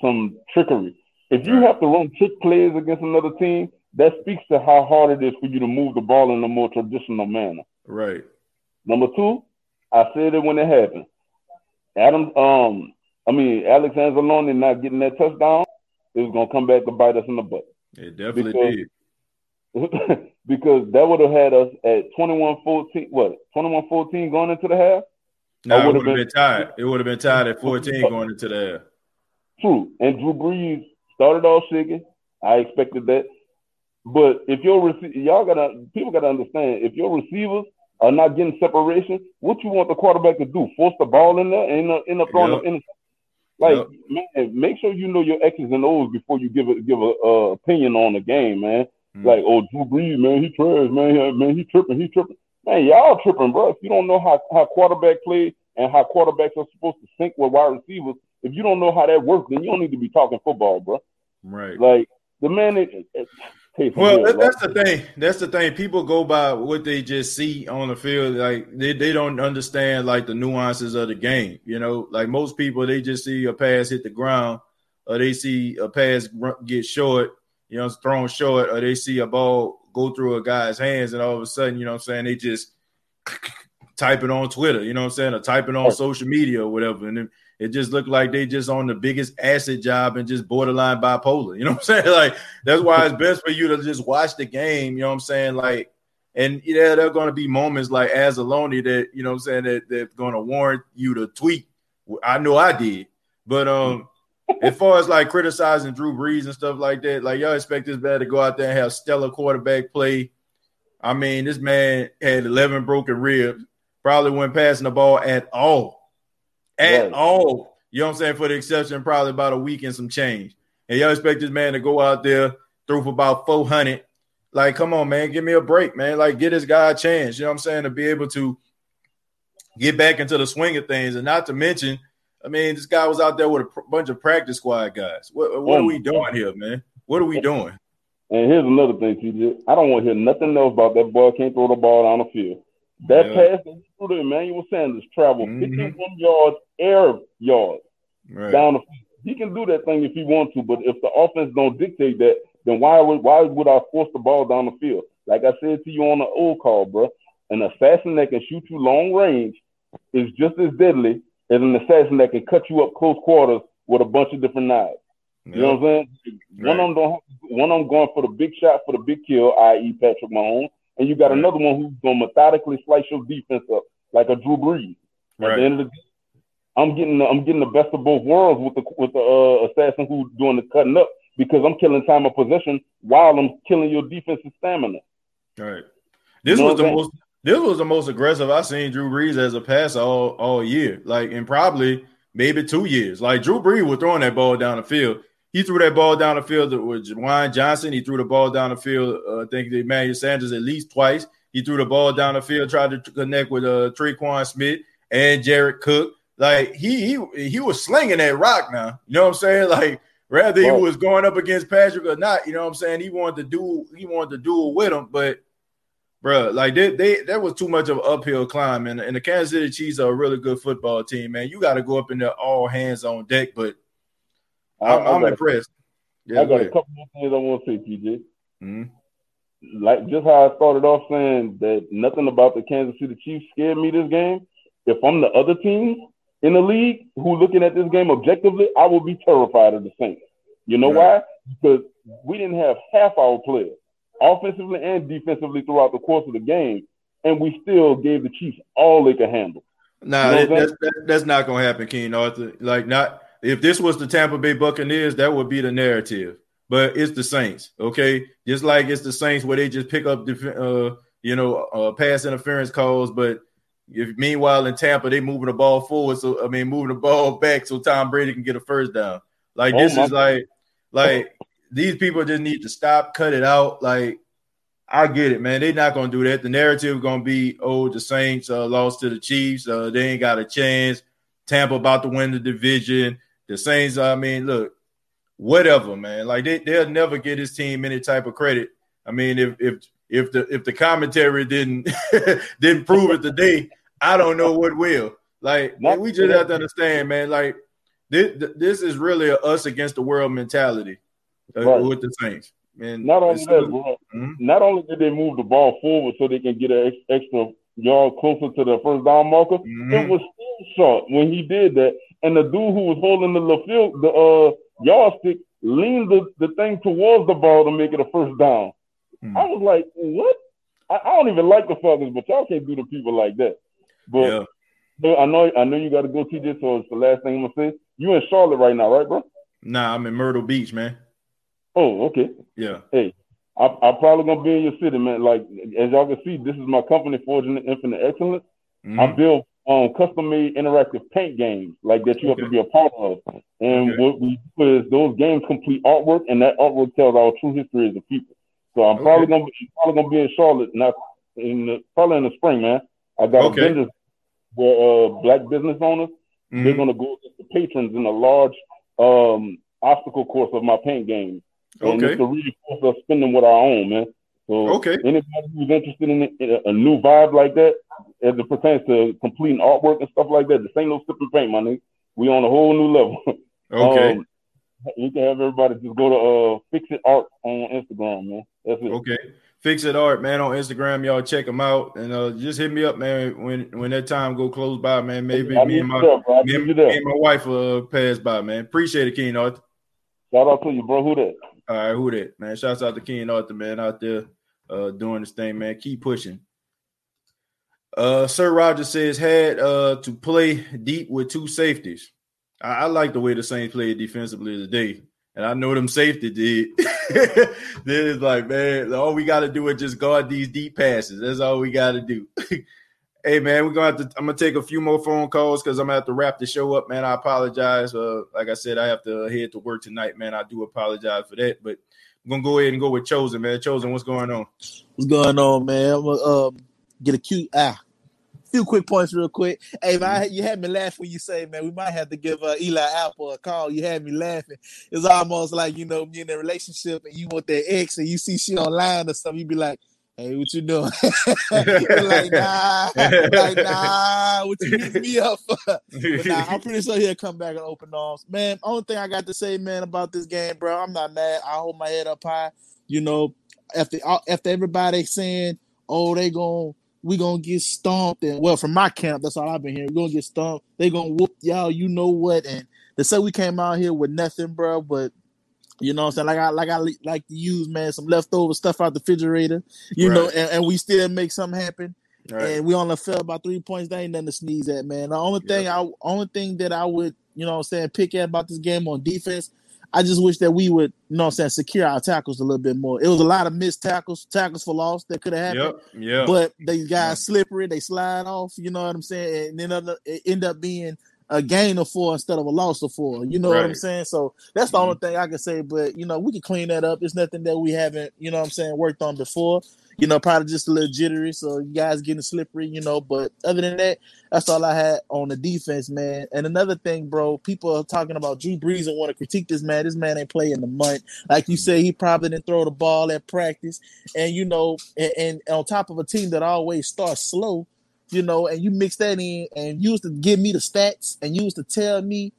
Speaker 7: some trickery. If you have to run trick plays against another team, that speaks to how hard it is for you to move the ball in a more traditional manner.
Speaker 1: Right.
Speaker 7: Number two, I said it when it happened. Adam, um, I mean Alexander Anzalone not getting that touchdown, it was gonna come back to bite us in the butt.
Speaker 1: It definitely
Speaker 7: Because-
Speaker 1: did.
Speaker 7: because that would have had us at 21-14, what, 21-14 going into the half?
Speaker 1: No, it
Speaker 7: would've been-
Speaker 1: been tied. It would have been tied at 14 going into the half.
Speaker 7: True. And Drew Brees started off shaking. I expected that. But if your rece- y'all gotta people gotta understand if your receivers are not getting separation, what you want the quarterback to do? Force the ball in there and end up, end up throwing
Speaker 1: Yep.
Speaker 7: in. Like
Speaker 1: Yep.
Speaker 7: man, make sure you know your X's and O's before you give a give a uh, opinion on the game, man.
Speaker 1: Mm.
Speaker 7: Like, oh, Drew Brees, man, he trash, man, he- man, he tripping, he tripping. Man, y'all tripping, bro. If you don't know how, how quarterback play and how quarterbacks are supposed to sync with wide receivers, if you don't know how that works, then you don't need to be talking football, bro.
Speaker 1: right.
Speaker 7: Like the man, it, it, Taysom
Speaker 1: Well,
Speaker 7: Hill,
Speaker 1: that, that's the thing. That's the thing. People go by what they just see on the field. Like they, they don't understand like the nuances of the game. You know, like most people, they just see a pass hit the ground, or they see a pass get short, you know, thrown short, or they see a ball go through a guy's hands, and all of a sudden, you know, what I'm saying they just type it on Twitter. You know, what I'm saying, or type it on social media or whatever, and it, it just looked like they just on the biggest acid job and just borderline bipolar. You know what I'm saying? Like that's why it's best for you to just watch the game. You know what I'm saying? Like, and yeah, there are going to be moments like Anzalone that you know what I'm saying that that's going to warrant you to tweet. I know I did, but um, as far as like criticizing Drew Brees and stuff like that, like y'all expect this man to go out there and have stellar quarterback play. I mean, this man had 11 broken ribs, probably wasn't passing the ball at all, at
Speaker 7: Right.
Speaker 1: all. You know what I'm saying? For the exception, probably about a week and some change. And y'all expect this man to go out there, throw for about 400. Like, come on, man, give me a break, man. Like, get this guy a chance. You know what I'm saying? To be able to get back into the swing of things. And not to mention, I mean, this guy was out there with a pr- bunch of practice squad guys. What, what are we doing here, man? What are we doing?
Speaker 7: And here's another thing, TJ. I don't want to hear nothing else about that boy can't throw the ball down the field. That
Speaker 1: Yeah.
Speaker 7: pass that he threw to Emmanuel Sanders traveled
Speaker 1: Mhm.
Speaker 7: 51 yards, air yards
Speaker 1: Right.
Speaker 7: down the field. He can do that thing if he wants to, but if the offense don't dictate that, then why would why would I force the ball down the field? Like I said to you on the old call, bro, an assassin that can shoot you long range is just as deadly as an assassin that can cut you up close quarters with a bunch of different knives. You know what I'm saying? One
Speaker 1: Right.
Speaker 7: of them one of them going for the big shot for the big kill, i.e. Patrick Mahomes, and you got
Speaker 1: Right.
Speaker 7: another one who's gonna methodically slice your defense up like a Drew Brees.
Speaker 1: Right.
Speaker 7: At the end of the day, I'm getting the, I'm getting the best of both worlds with the with the uh, assassin who's doing the cutting up because I'm killing time of possession while I'm killing your defensive stamina.
Speaker 1: Right. This
Speaker 7: You know
Speaker 1: was the most. This was the most aggressive I've seen Drew Brees as a passer all all year. Like in probably maybe two years. Like Drew Brees was throwing that ball down the field. He threw that ball down the field with Juwan Johnson. He threw the ball down the field. Uh, I think to Emmanuel Sanders at least twice. He threw the ball down the field, tried to connect with uh, Tre'Quan Smith and Jared Cook. Like he he he was slinging that rock now. You know what I'm saying? Like rather he was going up against Patrick or not, you know what I'm saying? He wanted to do he wanted to duel with him, but bro, like they, they that was too much of an uphill climb. And, and the Kansas City Chiefs are a really good football team, man. You got to go up in there all hands on deck, but
Speaker 7: I,
Speaker 1: I'm, I'm impressed.
Speaker 7: I got
Speaker 1: go
Speaker 7: a couple more things I want to say, TJ.
Speaker 1: Mhm.
Speaker 7: like just how I started off saying that nothing about the Kansas City Chiefs scared me this game. If I'm the other teams in the league who looking at this game objectively, I will be terrified of the Saints. You know
Speaker 1: Right.
Speaker 7: why? Because we didn't have half our players, offensively and defensively, throughout the course of the game, and we still gave the Chiefs all they could handle.
Speaker 1: Nah,
Speaker 7: You know
Speaker 1: that- that's that, that's not gonna happen, King Arthur. Like not if this was the Tampa Bay Buccaneers, that would be the narrative. But it's the Saints, okay? Just like it's the Saints where they just pick up def- uh, you know, uh, pass interference calls, but if meanwhile in Tampa they moving the ball forward, so I mean moving the ball back so Tom Brady can get a first down. Like
Speaker 7: Oh
Speaker 1: this is like like these people just need to stop, cut it out. Like I get it, man. They're not gonna do that. The narrative gonna be, oh, the Saints uh, lost to the Chiefs. Uh, they ain't got a chance. Tampa about to win the division. The Saints, I mean, look, whatever, man. Like they, they'll never get his team any type of credit. I mean, if if if the if the commentary didn't didn't prove it today, I don't know what will. Like
Speaker 7: Not-
Speaker 1: we just have to understand, man. Like this, this is really a us against the world mentality
Speaker 7: Right.
Speaker 1: with the Saints. And
Speaker 7: Not only that, bro,
Speaker 1: Mhm.
Speaker 7: not only did they move the ball forward so they can get an ex- extra yard closer to the first down marker,
Speaker 1: Mhm.
Speaker 7: it was still short when he did that. And the dude who was holding the field, the uh, yardstick leaned the, the thing towards the ball to make it a first down.
Speaker 1: Hmm.
Speaker 7: I was like, what? I, I don't even like the Falcons, but y'all can't do the people like that. But
Speaker 1: yeah,
Speaker 7: but I know I know you got to go, TJ. So it's the last thing I'm gonna say. You in Charlotte right now, right, bro?
Speaker 1: nah, I'm in Myrtle Beach, man.
Speaker 7: Oh, okay.
Speaker 1: Yeah,
Speaker 7: Hey, I, I'm probably gonna be in your city, man. Like as y'all can see, this is my company, Forging Infinite Excellence.
Speaker 1: Mhm.
Speaker 7: I build um, custom-made interactive paint games like that you have to be a part of. And
Speaker 1: Okay.
Speaker 7: what we do is those games complete artwork, and that artwork tells our true history as a people. So I'm probably gonna be probably gonna be in Charlotte, not in the, probably in the spring, man. I got
Speaker 1: Okay.
Speaker 7: a vendors where uh, black business owners they're
Speaker 1: Mhm.
Speaker 7: gonna go against the patrons in a large um, obstacle course of my paint game. And
Speaker 1: Okay.
Speaker 7: it's to reinforce us spending with our own, man. So
Speaker 1: Okay.
Speaker 7: anybody who's interested in, in a, a new vibe like that, as it pertains to completing artwork and stuff like that, this ain't no sip and paint, my nigga. We on a whole new level.
Speaker 1: okay,
Speaker 7: Um, you can have everybody just go to uh Fix It Art on Instagram, man. That's it.
Speaker 1: okay. Fix it art, man, on Instagram. Y'all check them out and uh, just hit me up, man. When when that time go close by, man. Maybe me and my.
Speaker 7: I
Speaker 1: me me and my wife uh pass by, man. Appreciate it, King Arthur.
Speaker 7: Shout out to you, bro. Who that?
Speaker 1: All right, who that, man? Shouts out to King Arthur, man, out there uh doing this thing, man. Keep pushing. Uh Sir Roger says had uh to play deep with two safeties. I, I like the way the Saints played defensively today. And I know them safety did. then it's like, man, all we got to do is just guard these deep passes. That's all we got to do. hey, man, we're gonna have to. I'm gonna take a few more phone calls because I'm gonna have to wrap the show up, man. I apologize. Uh, like I said, I have to head to work tonight, man. I do apologize for that, but I'm gonna go ahead and go with Chosen, man. Chosen, what's going on?
Speaker 8: What's going on, man? I'm gonna um, get a cute ah, few quick points real quick. Hey, man, you had me laugh when you say, man, we might have to give uh, Eli Apple a call. You had me laughing. It's almost like you know me in a relationship and you want that ex and you see she online or something. You be like, hey, what you doing? Like nah, like nah, what you hitting me up for? Nah, I'm pretty sure he'll come back and open arms. Man, only thing I got to say, man, about this game, bro, I'm not mad. I hold my head up high. You know, after uh, after everybody saying, oh, they gon' we gonna get stomped, and well, from my camp, that's all I've been hearing. We're gonna get stomped. They gonna whoop y'all, you know what? And they say we came out here with nothing, bro, but you know what I'm saying? Like I like I like to use, man, some leftover stuff out the refrigerator, you know, and, and we still make something happen
Speaker 1: Right.
Speaker 8: and we only fell about three points. That ain't nothing to sneeze at, man. The only thing I only thing that I would, you know what I'm saying, pick at about this game on defense, I just wish that we would, you know what I'm saying, secure our tackles a little bit more. It was a lot of missed tackles, tackles for loss that could have happened.
Speaker 1: Yep. Yep.
Speaker 8: But these guys slippery, they slide off, you know what I'm saying? And then end up being a gain of four instead of a loss of four. You know what I'm saying? So that's the mm-hmm. only thing I can say. But you know, we can clean that up. It's nothing that we haven't, you know what I'm saying, worked on before. You know, probably just a little jittery, so you guys getting slippery, you know. But other than that, that's all I had on the defense, man. And another thing, bro, people are talking about Drew Brees and want to critique this man. This man ain't playing the month. Like you say, he probably didn't throw the ball at practice. And you know, and, and on top of a team that always starts slow, you know, and you mix that in and used to give me the stats and used to tell me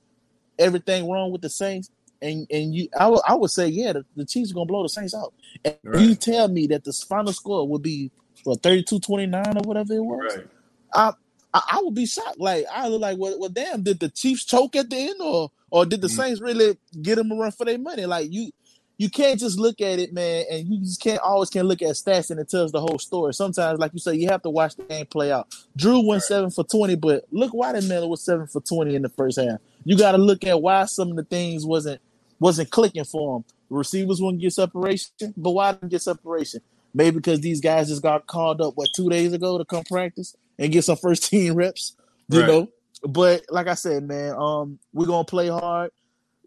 Speaker 8: everything wrong with the Saints. And and you, I would I would say, yeah, the, the Chiefs are gonna blow the Saints out. And
Speaker 1: Right.
Speaker 8: you tell me that the final score would be what 32-29 or whatever it was.
Speaker 1: right.
Speaker 8: I, I I would be shocked. Like I was like, well, well, damn, did the Chiefs choke at the end, or or did the
Speaker 1: Mhm.
Speaker 8: Saints really get them a run for their money? Like you, you can't just look at it, man, and you just can't always can't look at stats and it tells the whole story. Sometimes, like you say, you have to watch the game play out. Drew went seven for twenty, but look why the man was seven for twenty in the first half. You got to look at why some of the things wasn't wasn't clicking for him. The receivers wouldn't get separation, but why didn't get separation? Maybe because these guys just got called up what two days ago to come practice and get some first team reps, you
Speaker 1: Right.
Speaker 8: know. But like I said, man, um, we're gonna play hard.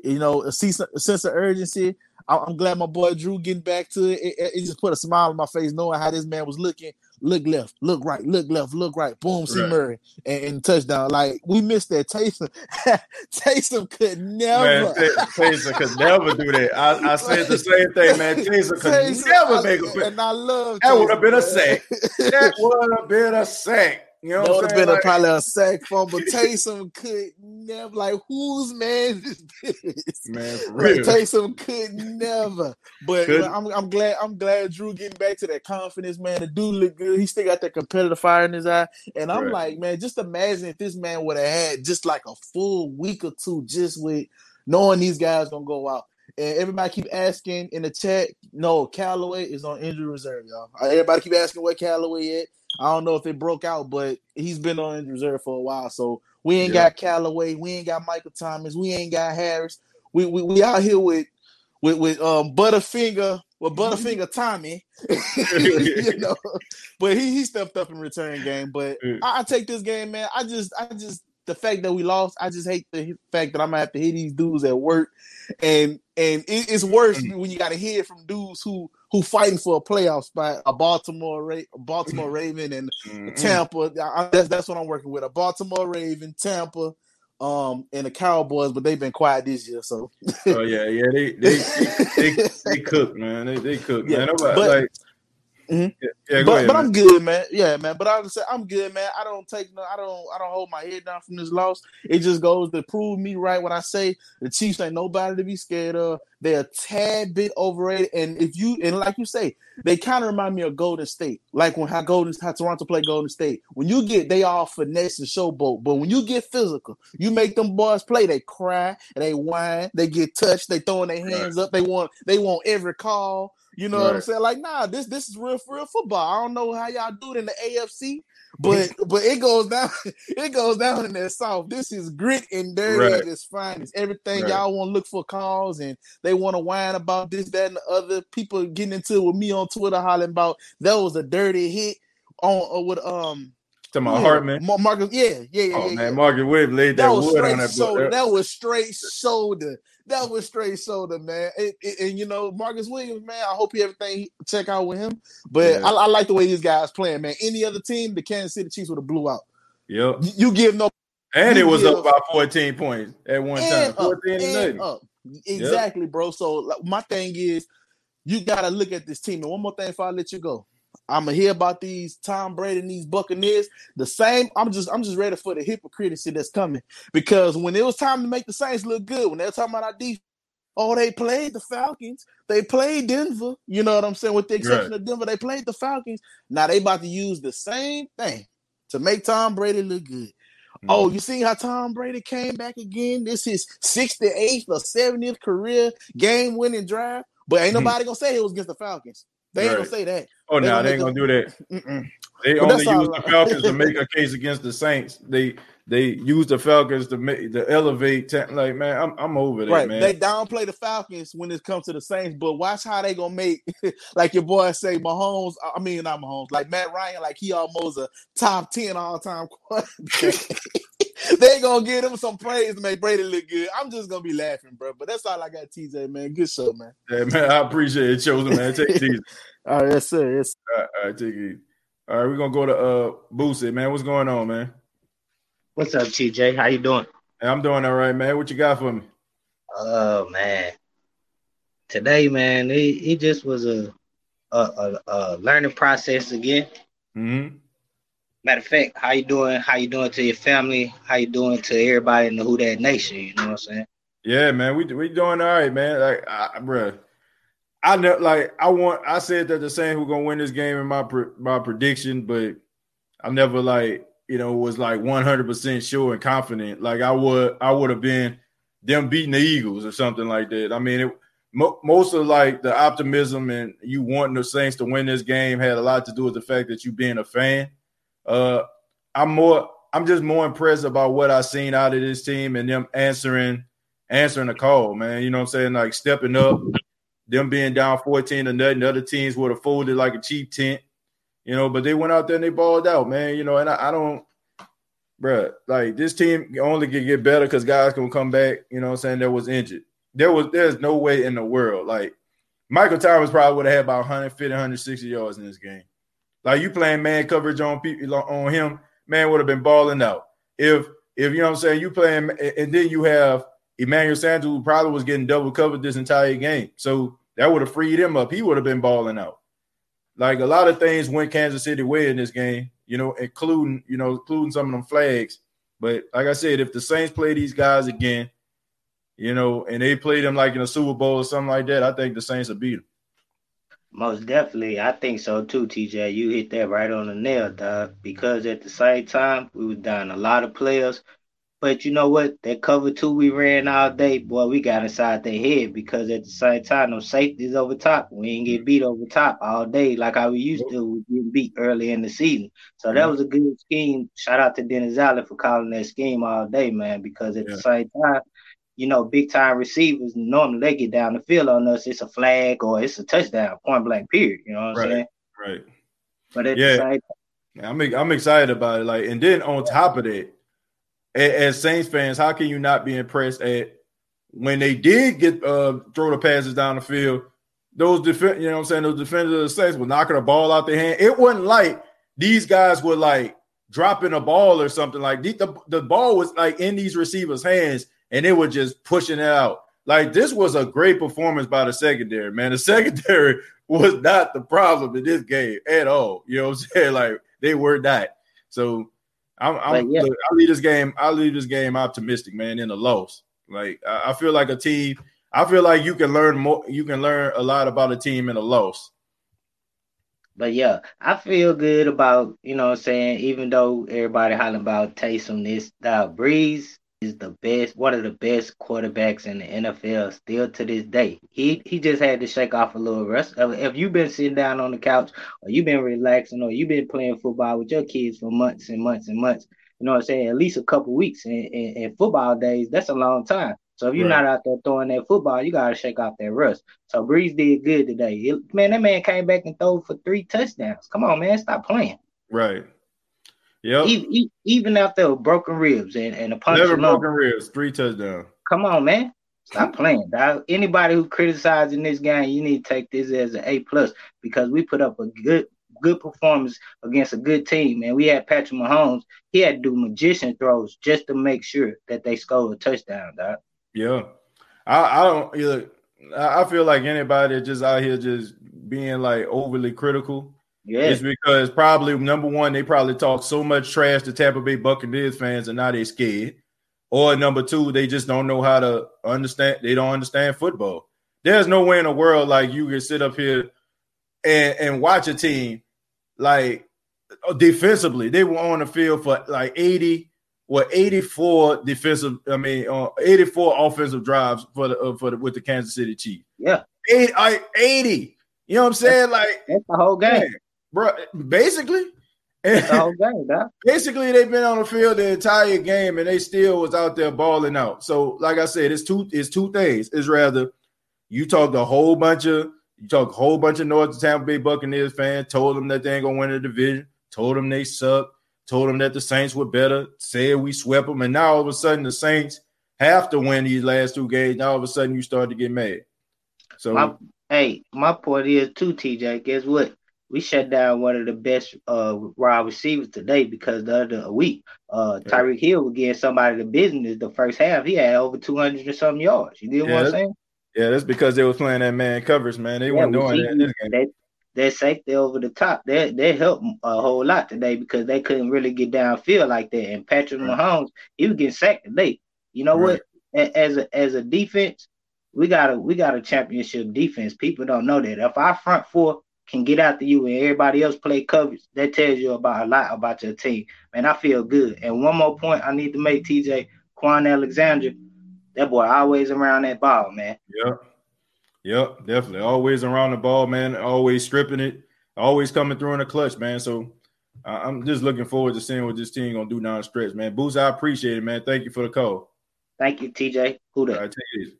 Speaker 8: You know, a sense of urgency. I'm glad my boy Drew getting back to it. It, it- it just put a smile on my face knowing how this man was looking. Look left, look right, look left, look right. Boom, see
Speaker 1: Right.
Speaker 8: Murray and, and touchdown. Like we missed that. Taysom, Taysom could never.
Speaker 1: Man, Tay- Taysom could never do that. I, I said the same thing, man. Taysom could
Speaker 8: Taysom,
Speaker 1: never
Speaker 8: I-
Speaker 1: make a bit.
Speaker 8: and I love
Speaker 1: That would have been a sack. That would have been a sack. You know
Speaker 8: That
Speaker 1: what
Speaker 8: would
Speaker 1: I'm
Speaker 8: have
Speaker 1: saying?
Speaker 8: been a,
Speaker 1: Like,
Speaker 8: probably a sack fumble. Taysom could never, like, whose man is this?
Speaker 1: man, for
Speaker 8: Like,
Speaker 1: real.
Speaker 8: Taysom could never. But,
Speaker 1: Couldn't.
Speaker 8: but I'm, I'm glad I'm glad Drew getting back to that confidence, man. The dude look good. He still got that competitive fire in his eye. And I'm
Speaker 1: Right.
Speaker 8: like, man, just imagine if this man would have had just like a full week or two just with knowing these guys gonna go out. And everybody keep asking in the chat, no, Callaway is on injury reserve, y'all. Uh, Everybody keep asking where Callaway at. I don't know if it broke out, but he's been on injury reserve for a while. So we ain't
Speaker 1: Yeah.
Speaker 8: got Callaway, we ain't got Michael Thomas, we ain't got Harris. We we, we out here with with with um Butterfinger, with Butterfinger Tommy, you know. But he he stepped up in return game. But I, I take this game, man. I just I just the fact that we lost, I just hate the fact that I'm gonna have to hit these dudes at work, and and it, it's worse
Speaker 1: Mm.
Speaker 8: when you got to hear from dudes who who fighting for a playoff spot, a Baltimore Ra- Baltimore Raven and
Speaker 1: Mm-mm.
Speaker 8: Tampa. I- that's that's what I'm working with. A Baltimore Raven, Tampa, um, and the Cowboys, but they've been quiet this year. So
Speaker 1: Oh yeah, yeah. They they they, they, they cook, man. They they cook,
Speaker 8: Yeah,
Speaker 1: man. Nobody,
Speaker 8: but-
Speaker 1: like,
Speaker 8: Mhm.
Speaker 1: yeah,
Speaker 8: but
Speaker 1: ahead.
Speaker 8: but. I'm good, man. Yeah, man. But I say I'm good, man. I don't take no. I don't. I don't hold my head down from this loss. It just goes to prove me right when I say the Chiefs ain't nobody to be scared of. They're a tad bit overrated, and if you and like you say, they kind of remind me of Golden State, like when how Golden how Toronto play Golden State. When you get they all finesse and showboat, but when you get physical, you make them boys play. They cry, they whine, they get touched, they throwing their hands up. They want they want every call. You know what I'm saying? Like, nah, this this is real for real football. I don't know how y'all do it in the AFC, but but it goes down, it goes down in that South. This is grit and dirty
Speaker 1: Right.
Speaker 8: at its finest. Everything
Speaker 1: Right.
Speaker 8: y'all want to look for calls and they want to whine about this, that, and the other. People getting into it with me on Twitter hollering about that was a dirty hit on uh, with um
Speaker 1: To my
Speaker 8: yeah,
Speaker 1: heart, man.
Speaker 8: Mar- Marcus. Yeah, yeah, yeah,
Speaker 1: Oh
Speaker 8: yeah.
Speaker 1: man,
Speaker 8: yeah.
Speaker 1: Margaret Webb laid that,
Speaker 8: That was
Speaker 1: wood on that
Speaker 8: shoulder. That was straight shoulder. That was straight soda, man. It- it- and you know, Marcus Williams, man. I hope he everything check out with him. But
Speaker 1: Yeah.
Speaker 8: I, I like the way these guys playing, man. Any other team, the Kansas City Chiefs would have blew out.
Speaker 1: Yep.
Speaker 8: You, you give no
Speaker 1: And it was
Speaker 8: give-
Speaker 1: up by 14 points at one time.
Speaker 8: up,
Speaker 1: 14
Speaker 8: and up. Exactly, bro. So like, my thing is, you gotta look at this team. And one more thing before I let you go. I'm gonna hear about these Tom Brady and these Buccaneers. The same. I'm just I'm just ready for the hypocrisy that's coming because when it was time to make the Saints look good, when they were talking about our defense, oh they played the Falcons, they played Denver. You know what I'm saying? With the exception of Denver, they played the Falcons. Now they about to use the same thing to make Tom Brady look good. Oh, you see how Tom Brady came back again? This is 68th or 70th career game winning drive. But ain't
Speaker 1: Mhm.
Speaker 8: nobody gonna say it was against the Falcons. They ain't
Speaker 1: Right.
Speaker 8: gonna say that.
Speaker 1: Oh no, they ain't gonna do that.
Speaker 8: Mm-mm.
Speaker 1: They
Speaker 8: But
Speaker 1: only use the. Falcons to make a case against the Saints. They they use the Falcons to make to elevate. like man, I'm I'm over that,
Speaker 8: Right.
Speaker 1: man.
Speaker 8: They downplay the Falcons when it comes to the Saints, but watch how they gonna make like your boy say Mahomes. I mean not Mahomes, like Matt Ryan, like he almost a top 10 all-time quarterback. they gonna give him some praise to make Brady look good. I'm just gonna be laughing, bro. But that's all I got, TJ, man. Good show, man.
Speaker 1: Yeah, man, I appreciate it, chosen man. Take it easy.
Speaker 8: All right, yes, sir. Yes.
Speaker 1: All right, all right, take it easy. All right, we're gonna go to uh Boosie, man. What's going on, man?
Speaker 9: What's up, TJ? How you doing?
Speaker 1: Hey, I'm doing all right, man. What you got for me?
Speaker 9: Oh man, today, man, it, it just was a, a a a learning process again.
Speaker 1: Mm-hmm.
Speaker 9: Matter of fact, how you doing? How you doing to your family? How you doing to everybody in the Who That Nation? You know what I'm saying?
Speaker 1: Yeah, man, we we doing all right, man. Like, I, bruh, I know, like, I want. I said that the Saints were gonna win this game in my my prediction, but I never like, you know, was like 100 percent sure and confident. Like, I would, I would have been them beating the Eagles or something like that. I mean, it, mo- most of like the optimism and you wanting the Saints to win this game had a lot to do with the fact that you being a fan. Uh, I'm more, I'm just more impressed about what I seen out of this team and them answering answering the call, man. You know what I'm saying? Like stepping up, them being down 14 to nothing. The other teams would have folded like a cheap tent, you know, but they went out there and they balled out, man. You know, and I, I don't, bruh, like this team only can get better because guys can come back, you know what I'm saying, that was injured. There was there's no way in the world. Like Michael Thomas probably would have had about 150, 160 yards in this game. Like you playing man coverage on people on him, man would have been balling out. If if you know what I'm saying, you playing and then you have Emmanuel Sanders, probably was getting double covered this entire game. So that would have freed him up. He would have been balling out. like a lot of things went Kansas City way in this game, you know, including you know, including some of them flags. But like I said, if the Saints play these guys again, you know, and they play them like in a Super Bowl or something like that, I think the Saints will beat them.
Speaker 9: Most definitely, I think so too, TJ. You hit that right on the nail, dog. Because at the same time, we were down a lot of players. But you know what? That cover two we ran all day, boy, we got inside their head because at the same time, no safeties over top. We ain't get beat over top all day like how we used to. We getting beat early in the season. So that was a good scheme. Shout out to Dennis Allen for calling that scheme all day, man, because at
Speaker 1: Yeah.
Speaker 9: the same time, you know, big time receivers normally they get down the field on us. It's a flag or it's a touchdown, point blank, period. You know what I'm saying?
Speaker 1: Right.
Speaker 9: But at
Speaker 1: Yeah.
Speaker 9: the same
Speaker 1: I'm I'm excited about it. Like, and then on top of that, as Saints fans, how can you not be impressed at when they did get uh throw the passes down the field? Those defend, you know what I'm saying? Those defenders of the Saints were knocking the ball out their hand. It wasn't like these guys were like dropping a ball or something like the, the, the ball was like in these receivers' hands and they were just pushing it out. Like this was a great performance by the secondary, man. The secondary was not the problem in this game at all. You know what I'm saying? Like they were not. So I'm, I'm
Speaker 9: yeah.
Speaker 1: look, I leave this game. I leave this game optimistic, man. In the loss, like I, I feel like a team. I feel like you can learn more. You can learn a lot about a team in a loss.
Speaker 9: But yeah, I feel good about, you know what I'm saying, even though everybody hollering about Taysom this, that Brees is the best, one of the best quarterbacks in the NFL still to this day. He he just had to shake off a little rust. If if you've been sitting down on the couch or you've been relaxing or you've been playing football with your kids for months and months and months, you know what I'm saying, at least a couple weeks in football days, that's a long time. So if you're
Speaker 1: Right.
Speaker 9: not out there throwing that football, you gotta shake off that rust. So Brees did good today. It- man, that man came back and threw for three touchdowns. Come on, man, stop playing.
Speaker 1: Right. Yep.
Speaker 9: Even, e- even after broken ribs and, and a punch
Speaker 1: Never
Speaker 9: lump.
Speaker 1: broken ribs. Three touchdowns.
Speaker 9: Come on, man. Stop playing, dog. Anybody who criticizing this game, you need to take this as an A plus because we put up a good good performance against a good team. And we had Patrick Mahomes. He had to do magician throws just to make sure that they scored a touchdown, dog.
Speaker 1: Yeah. I, I don't. I I feel like anybody just out here just being like overly critical
Speaker 9: Yeah.
Speaker 1: It's because probably number one, they probably talk so much trash to Tampa Bay Buccaneers fans and now they scared. Or number two, they just don't know how to understand, they don't understand football. There's no way in the world like you can sit up here and, and watch a team like defensively. They were on the field for like 80 or 84 defensive, I mean, uh, 84 offensive drives for the uh, for the with the Kansas City Chiefs.
Speaker 9: Yeah.
Speaker 1: 80, I- 80. You know what I'm saying? Like
Speaker 9: That's the whole game.
Speaker 1: Man, bro, basically,
Speaker 9: That's the whole game, dog.
Speaker 1: basically they've been on the field the entire game and they still was out there balling out. So, like I said, it's two it's two things. It's rather you talked a whole bunch of you talk a whole bunch of North Tampa Bay Buccaneers fans, told them that they ain't gonna win the division, told them they suck, told them that the Saints were better, said we swept them, and now all of a sudden the Saints have to win these last two games. Now all of a sudden you start to get mad. So
Speaker 9: My, hey, my point is too, TJ. Guess what? We shut down one of the best uh wide receivers today because the other week, uh
Speaker 1: Yeah.
Speaker 9: Tyreek Hill was getting somebody the business the first half. He had over two hundred or something yards. You get
Speaker 1: Yeah,
Speaker 9: what I'm saying?
Speaker 1: yeah, that's because they were playing that man covers, man. They
Speaker 9: Yeah,
Speaker 1: weren't
Speaker 9: we
Speaker 1: doing
Speaker 9: see
Speaker 1: that in this game.
Speaker 9: That that safety over the top, that that helped a whole lot today because they couldn't really get downfield like that. And Patrick
Speaker 1: Right.
Speaker 9: Mahomes, he was getting sacked today. You know
Speaker 1: Right.
Speaker 9: what? As a as a defense, we got a we got a championship defense. People don't know that. If our front four can get after you and everybody else play coverage, that tells you about a lot about your team. Man, I feel good. And one more point I need to make, TJ Kwon Alexander, that boy always around that ball, man.
Speaker 1: Yep. Yep, definitely. Always around the ball, man. Always stripping it. Always coming through in the clutch, man. So I'm just looking forward to seeing what this team gonna do down the stretch, man. Boost, I appreciate it, man. Thank you for the call.
Speaker 9: Thank you, TJ. Who
Speaker 1: All
Speaker 9: that?
Speaker 1: right, take this.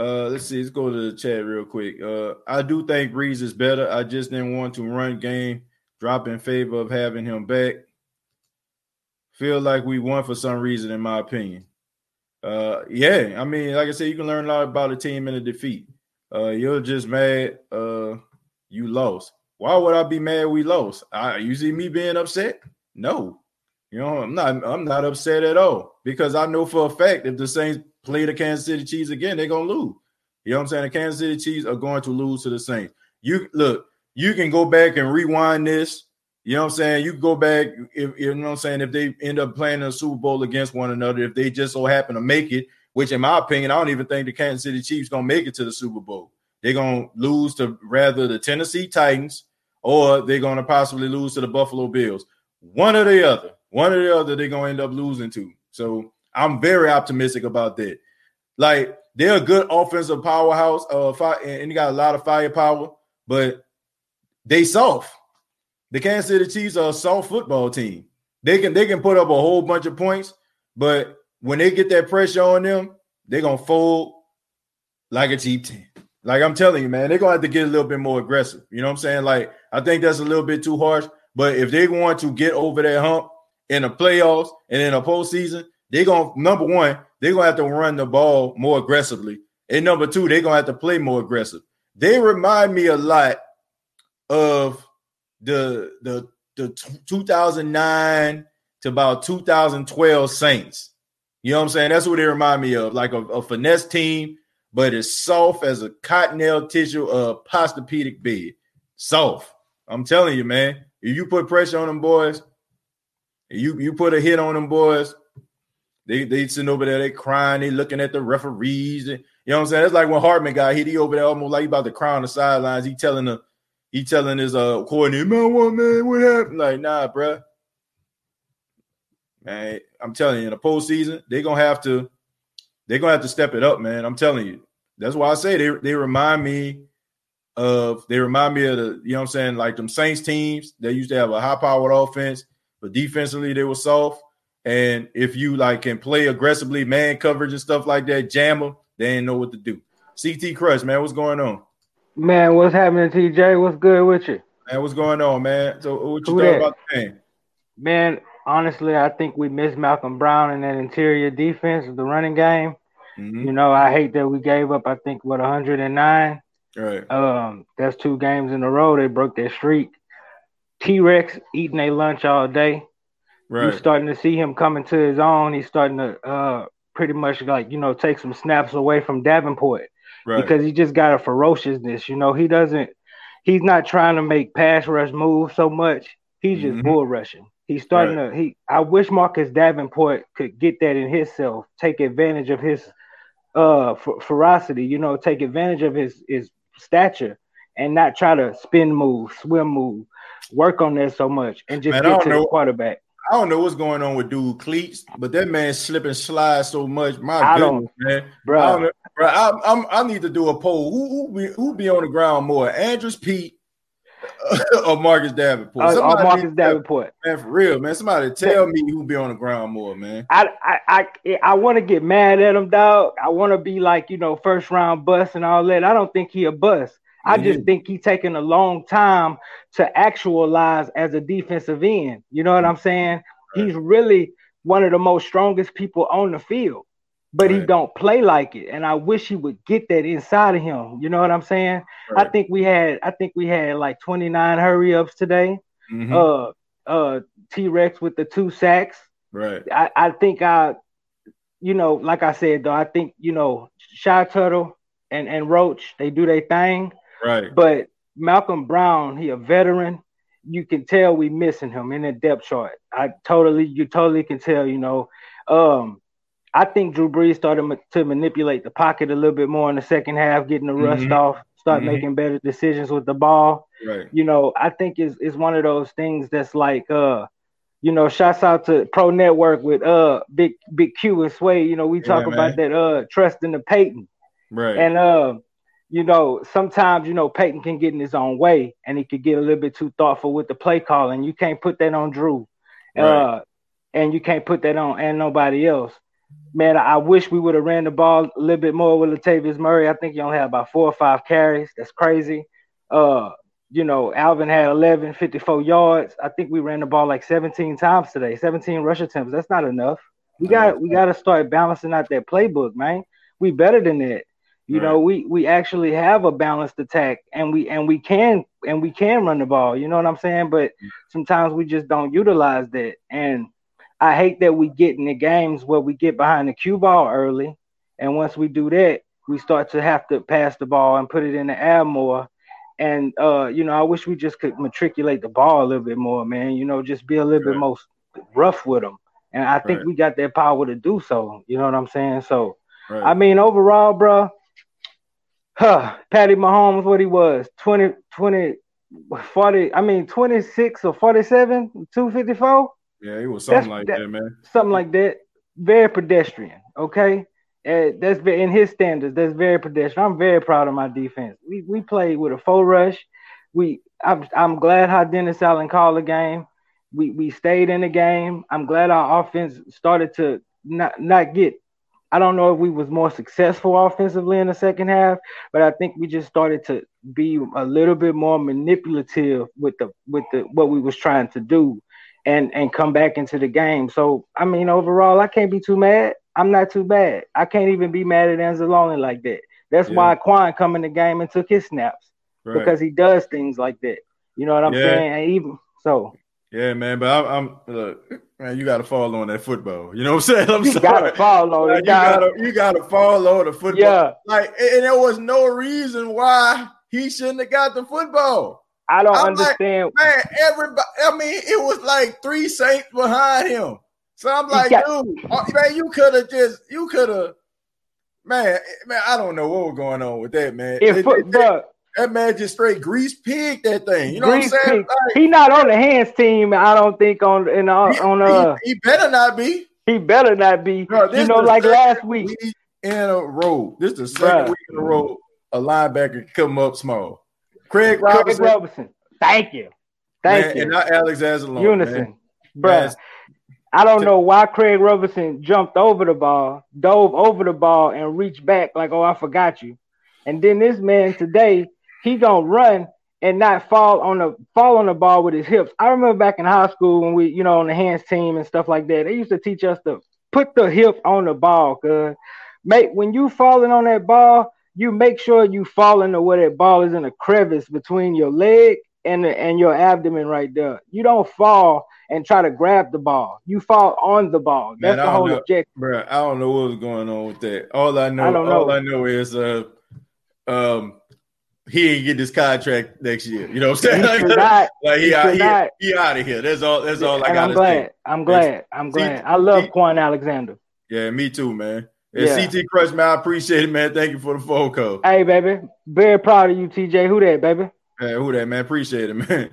Speaker 1: Uh, let's see. Let's go to the chat real quick. Uh, I do think Brees is better. I just didn't want to run game, drop in favor of having him back. Feel like we won for some reason, in my opinion. Uh, yeah. I mean, like I said, you can learn a lot about a team in a defeat. Uh, you're just mad. Uh, you lost. Why would I be mad we lost? I you see me being upset? No. You know, I'm not I'm not upset at all because I know for a fact if the Saints play the Kansas City Chiefs again, they're gonna lose. You know what I'm saying? The Kansas City Chiefs are going to lose to the Saints. You look, you can go back and rewind this. You know what I'm saying? You go back if you know what I'm saying. If they end up playing a Super Bowl against one another, if they just so happen to make it, which in my opinion, I don't even think the Kansas City Chiefs gonna make it to the Super Bowl. They're gonna lose to rather the Tennessee Titans or they're gonna possibly lose to the Buffalo Bills. One or the other. One or the other, they're gonna end up losing to. So I'm very optimistic about that. Like they're a good offensive powerhouse, uh, and they got a lot of firepower, but they soft. The Kansas City Chiefs are a soft football team. They can they can put up a whole bunch of points, but when they get that pressure on them, they're gonna fold like a cheap team. Like I'm telling you, man, they're gonna have to get a little bit more aggressive. You know what I'm saying? Like I think that's a little bit too harsh. But if they want to get over that hump in the playoffs and in a postseason, they're gonna number one, they're gonna have to run the ball more aggressively. And number two, they're gonna have to play more aggressive. They remind me a lot of the the the 2009 to about 2012 Saints. You know what I'm saying? That's what they remind me of, like a, a finesse team, but it's soft as a cottonelle tissue, uh, Posturepedic bed. Soft. I'm telling you, man. If you put pressure on them boys, you you put a hit on them boys, they they sitting over there, they crying, they looking at the referees. You know what I'm saying? It's like when Hardman got hit, he over there almost like he about to cry on the sidelines. He telling the he telling his uh coordinator, man, what man, what happened? Like, nah, bro. Man, I'm telling you, in the postseason, they're gonna have to they're gonna have to step it up, man. I'm telling you. That's why I say they they remind me of they remind me of the, you know what I'm saying, like them Saints teams. They used to have a high powered offense, but defensively they were soft. And if you like can play aggressively, man coverage and stuff like that, jam them, they ain't know what to do. CT Crush, man, what's going on?
Speaker 10: Man, what's happening, TJ? What's good with you?
Speaker 1: Man, what's going on, man? So what you thought about the game?
Speaker 10: Man, honestly, I think we missed Malcom Brown in that interior defense, of the running game. Mm-hmm. You know, I hate that we gave up, I think, what 109.
Speaker 1: Right.
Speaker 10: Um, that's two games in a row. They broke their streak. T Rex eating a lunch all day. Right. You're starting to see him coming to his own. He's starting to uh pretty much like, you know, take some snaps away from Davenport. Right. Because he just got a ferociousness. You know, he doesn't he's not trying to make pass rush moves so much. He's just mm-hmm. bull rushing. He's starting right. to he I wish Marcus Davenport could get that in himself, take advantage of his uh ferocity, you know, take advantage of his his stature and not try to spin move, swim move, work on that so much and just man, get to know. the quarterback.
Speaker 1: I don't know what's going on with dude cleats, but that man slip and slide so much. My I goodness, man, bro. I, know, bro I, I'm, i need to do a poll. Who who be, who be on the ground more, Andrus Peat or Marcus Davenport?
Speaker 10: Uh, or Marcus Davenport,
Speaker 1: man, for real, man. Somebody tell me who be on the ground more, man.
Speaker 10: I I I, I want to get mad at him, dog. I want to be like you know first round bust and all that. I don't think he a bust. I just think he's taking a long time to actualize as a defensive end. You know what I'm saying? Right. He's really one of the most strongest people on the field, but right. he don't play like it. And I wish he would get that inside of him. You know what I'm saying? Right. I think we had I think we had like 29 hurry ups today. Mm-hmm. Uh uh T Rex with the two sacks.
Speaker 1: Right. I,
Speaker 10: I think I you know, like I said though, I think, you know, Shy Tuttle and, and Roach, they do their thing.
Speaker 1: Right.
Speaker 10: But Malcom Brown, he a veteran. You can tell we missing him in the depth chart. I totally, you totally can tell. You know, um, I think Drew Brees started ma- to manipulate the pocket a little bit more in the second half, getting the rust mm-hmm. off, start mm-hmm. making better decisions with the ball.
Speaker 1: Right.
Speaker 10: You know, I think is is one of those things that's like, uh, you know, shouts out to Pro Network with uh Big Big Q and Sway. You know, we talk yeah, about that uh trust in the Payton.
Speaker 1: Right.
Speaker 10: And uh you know, sometimes you know Payton can get in his own way, and he could get a little bit too thoughtful with the play calling. You can't put that on Drew, right. uh, and you can't put that on and nobody else. Man, I wish we would have ran the ball a little bit more with Latavius Murray. I think he only had about four or five carries. That's crazy. Uh, you know, Alvin had 11, 54 yards. I think we ran the ball like 17 times today, 17 rush attempts. That's not enough. We got we got to start balancing out that playbook, man. We better than that. You right. know, we we actually have a balanced attack and we and we can and we can run the ball. You know what I'm saying? But sometimes we just don't utilize that. And I hate that we get in the games where we get behind the cue ball early. And once we do that, we start to have to pass the ball and put it in the air more. and uh, you know, I wish we just could matriculate the ball a little bit more, man. You know, just be a little
Speaker 1: Right.
Speaker 10: bit more rough with them. And I think
Speaker 1: Right.
Speaker 10: we got that power to do so. You know what I'm saying? So. I mean, overall, bro, huh, Patty Mahomes, what he was 20, 20, 40, I mean, 26 or 47, 254,
Speaker 1: yeah, he was something
Speaker 10: that's-
Speaker 1: like
Speaker 10: that-
Speaker 1: that, man.
Speaker 10: something like that. Very pedestrian, okay? Uh, that's in his standards. That's very pedestrian. I'm very proud of my defense. We we played with a full rush. We I'm I'm glad how Dennis Allen called the game. We we stayed in the game. I'm glad our offense started to not not get. I don't know if we was more successful offensively in the second half, but I think we just started to be a little bit more manipulative with the with the what we was trying to do and and come back into the game. So I mean, overall, I can't be too mad. I'm not too bad. I can't even be mad at Anzalone like that. That's
Speaker 1: Yeah.
Speaker 10: why Kwon come in the game and took his snaps
Speaker 1: Right.
Speaker 10: because he does things like that. You know what I'm
Speaker 1: Yeah.
Speaker 10: saying? And even so,
Speaker 1: yeah, man. But I'm, I'm look, man. You got to fall on that football. You know what I'm saying? I'm
Speaker 10: you
Speaker 1: sorry.
Speaker 10: gotta fall on
Speaker 1: Like, you gotta, you gotta fall on the football.
Speaker 10: Yeah,
Speaker 1: Like, and there was no reason why he shouldn't have got the football.
Speaker 10: I don't
Speaker 1: I'm like,
Speaker 10: understand.
Speaker 1: Man, everybody. I mean, it was like three Saints behind him. So I'm like,
Speaker 10: got-
Speaker 1: dude, oh, man, you could have just, you could have, man, man. I don't know what was going on with that, man.
Speaker 10: if
Speaker 1: It-
Speaker 10: foot,
Speaker 1: it- that man just straight grease pig that thing. You know
Speaker 10: Grease
Speaker 1: what I'm saying? Like,
Speaker 10: he not on the hands team. I don't think on in the,
Speaker 1: he,
Speaker 10: on uh
Speaker 1: he, he better not be.
Speaker 10: he better not be.
Speaker 1: Bro,
Speaker 10: You know, like last week.
Speaker 1: week in a row. This is the second
Speaker 10: Bruh.
Speaker 1: week in a row a linebacker come up small. Craig
Speaker 10: Craig
Speaker 1: Robertson,
Speaker 10: Robertson. Thank you. Thank
Speaker 1: man,
Speaker 10: you.
Speaker 1: and not Alex Anzalone.
Speaker 10: Unison. Bruh. I don't know why Craig Robertson jumped over the ball, dove over the ball, and reached back like, "Oh, I forgot you." And then this man today, he gonna run and not fall on the fall on the ball with his hips. I remember back in high school when we, you know, on the hands team and stuff like that. They used to teach us to put the hip on the ball, cause make when you falling on that ball, you make sure you fall into where that ball is in a crevice between your leg and the, and your abdomen right there. You don't fall and try to grab the ball. You fall on the ball. That's
Speaker 1: I
Speaker 10: the whole
Speaker 1: know.
Speaker 10: objective.
Speaker 1: Bruh, I don't know what was going on with that. All I know,
Speaker 10: I don't
Speaker 1: all
Speaker 10: know.
Speaker 1: I know is uh um he ain't get this contract next year. You know what I'm
Speaker 10: He
Speaker 1: saying?
Speaker 10: should not.
Speaker 1: like
Speaker 10: He
Speaker 1: he out he, he out of here. That's all that's all I gotta
Speaker 10: I'm glad.
Speaker 1: say.
Speaker 10: I'm glad. I'm glad. I love
Speaker 1: see-
Speaker 10: Kwon Alexander.
Speaker 1: Yeah, me too, man. And
Speaker 10: Yeah.
Speaker 1: CT Crush, man, I appreciate it, man. Thank you for the phone call.
Speaker 10: Hey, baby. Very proud of you, TJ. Who that, baby?
Speaker 1: Hey, who that man? Appreciate it, man.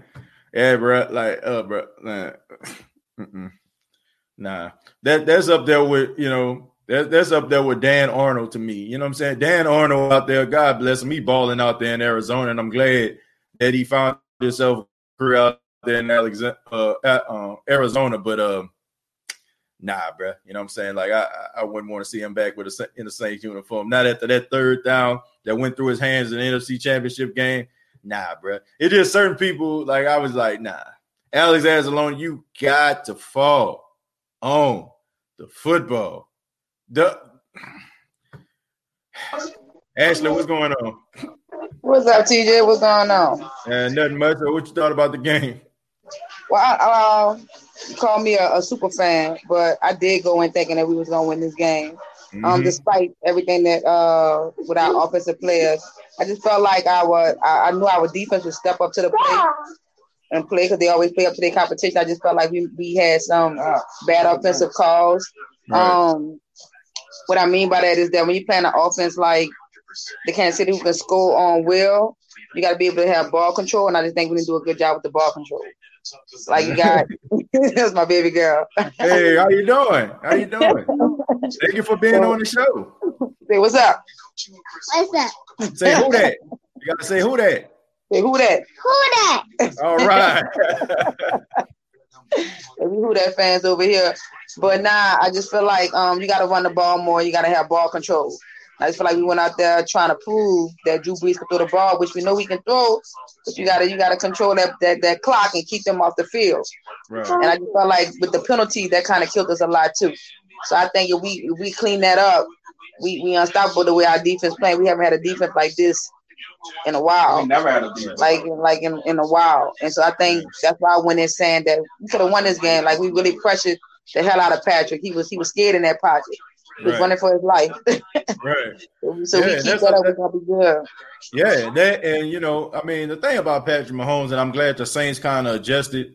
Speaker 1: Yeah, bro. Like, uh, bro. Nah, nah. That that's up there with you know that that's up there with Dan Arnold to me. You know what I'm saying? Dan Arnold out there, God bless him, he balling out there in Arizona, and I'm glad that he found himself career out there in uh, uh, Arizona. But um, nah, bro. You know what I'm saying? Like, I I wouldn't want to see him back with a in the Saints uniform. Not after that third down that went through his hands in the NFC Championship game. Nah, bro. It's just certain people. Like I was like, nah. Alex Anzalone, you got to fall on the football. The Ashley, what's going on?
Speaker 11: What's up, TJ? What's going on?
Speaker 1: Uh, nothing much. What you thought about the game?
Speaker 11: Well, I, uh, you call me a, a super fan, but I did go in thinking that we was gonna win this game. Um,
Speaker 1: Mhm.
Speaker 11: despite everything that uh with our offensive players, I just felt like our I, I knew our defense would step up to the plate and play because they always play up to their competition. I just felt like we we had some uh, bad offensive calls.
Speaker 1: Right.
Speaker 11: Um, what I mean by that is that when you play an offense like the Kansas City who can score on will, you got to be able to have ball control, and I just think we didn't do a good job with the ball control. Like you got, that's my baby girl.
Speaker 1: Hey, how you doing? How you doing? Thank you for being on the show.
Speaker 11: Say what's up?
Speaker 12: What's up?
Speaker 1: Say who that? You gotta say who that.
Speaker 11: Say who that?
Speaker 12: Who that?
Speaker 1: All right.
Speaker 11: We who that fans over here. But nah, I just feel like um you gotta run the ball more, you gotta have ball control. I just feel like we went out there trying to prove that Drew Brees can throw the ball, which we know he can throw, but you gotta you gotta control that that, that clock and keep them off the field.
Speaker 1: right.
Speaker 11: And I just felt like with the penalty that kind of killed us a lot too. So I think if we if we clean that up, we we unstoppable the way our defense playing. We haven't had a defense like this in a while.
Speaker 13: never had a defense.
Speaker 11: like like in, in a while. And so I think that's why I went in saying that we could have won this game. Like we really pressured the hell out of Patrick. He was he was scared in that pocket. He's
Speaker 1: Right.
Speaker 11: running for his life.
Speaker 1: Right.
Speaker 11: so
Speaker 1: Yeah,
Speaker 11: we
Speaker 1: and
Speaker 11: keep that
Speaker 1: a-
Speaker 11: up, we're gonna be good.
Speaker 1: Yeah, that and you know, I mean, the thing about Patrick Mahomes, and I'm glad the Saints kind of adjusted.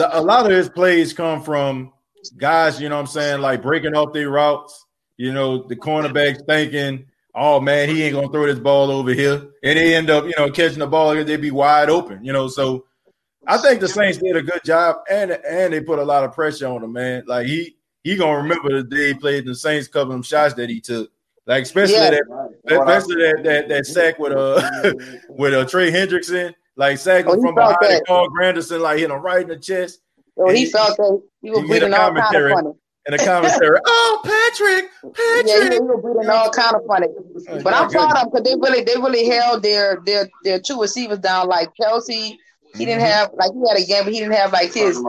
Speaker 1: A lot of his plays come from guys, you know what I'm saying, like breaking off their routes. You know, the cornerbacks thinking, oh man, he ain't gonna throw this ball over here. And they end up, you know, catching the ball, they'd be wide open, you know. So I think the Saints did a good job and and they put a lot of pressure on him, man. Like he he gonna remember the day he played in the Saints couple of them shots that he took. Like especially
Speaker 11: Yeah.
Speaker 1: that especially that that that sack with uh with uh Trey Hendrickson, like sacking
Speaker 11: Oh,
Speaker 1: from behind
Speaker 11: that.
Speaker 1: and Carl Granderson, like hit him right in the chest.
Speaker 11: So
Speaker 1: And
Speaker 11: he felt that he was
Speaker 1: you get a
Speaker 11: breathing all kind of
Speaker 1: commentary
Speaker 11: funny.
Speaker 1: And a commentary. oh, Patrick, Patrick.
Speaker 11: Yeah, he, was breathing all kind of funny. But I'm proud of him because they really they really held their their their two receivers down. Like Kelce, he didn't
Speaker 1: Mhm.
Speaker 11: have like he had a game, but he didn't have like his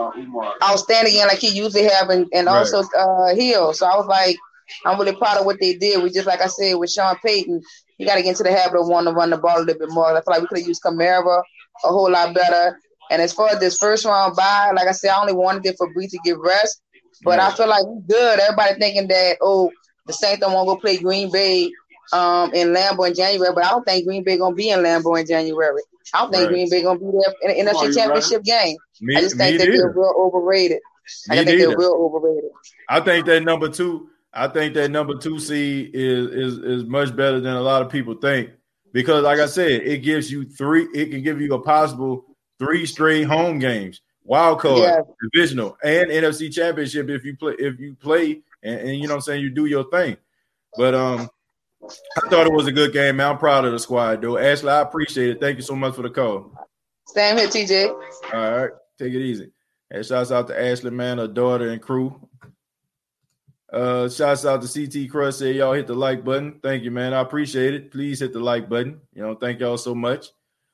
Speaker 11: outstanding game like he usually have, and, and
Speaker 1: Right.
Speaker 11: also uh Hill. So I was like, I'm really proud of what they did. We just like I said with Sean Payton, you got to get into the habit of wanting to run the ball a little bit more. I feel like we could have used Kamara a whole lot better. And as far as this first round bye, like I said, I only wanted it for Bree to get rest. But I feel like we good. Everybody thinking that oh, the Saints don't want to go play Green Bay um in Lambeau in January, but I don't think Green Bay gonna be in Lambeau in January. I don't think
Speaker 1: Right.
Speaker 11: Green Bay gonna be there in the NFC Championship game.
Speaker 1: Me-
Speaker 11: I just think that they're real overrated. I
Speaker 1: Me
Speaker 11: think they're real overrated.
Speaker 1: I think that number two, I think that number two seed is is is much better than a lot of people think. Because like I said, it gives you three, it can give you a possible three straight home games, wild card,
Speaker 11: Yeah.
Speaker 1: divisional, and NFC championship if you play if you play and, and you know what I'm saying, you do your thing. But um I thought it was a good game, man. I'm proud of the squad, though. Ashley, I appreciate it. Thank you so much for the call.
Speaker 11: Same here, TJ.
Speaker 1: All right, take it easy. And shouts out to Ashley, man, her daughter and crew. Uh, shouts out to CT Crush. Say y'all hit the like button. Thank you, man. I appreciate it. Please hit the like button. You know, thank y'all so much.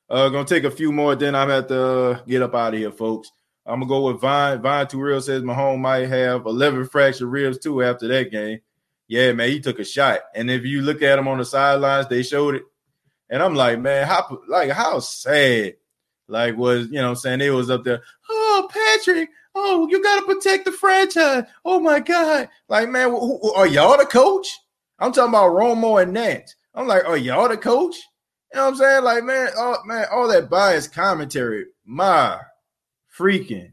Speaker 1: Uh, gonna take a few more, then I'm at to get up out of here, folks. I'm gonna go with Vine. Vine Too Real says Mahomes might have 11 fractured ribs too after that game. Yeah, man, he took a shot, and if you look at him on the sidelines, they showed it, and I'm like, man, how like how sad. Like was you know I'm saying? They was up there oh patrick oh you got to protect the franchise. Oh my god. Like man who, who- are y'all the coach? I'm talking about romo and Nantz. I'm like are y'all the coach? You know what i'm saying? Like man oh man all that biased commentary my freaking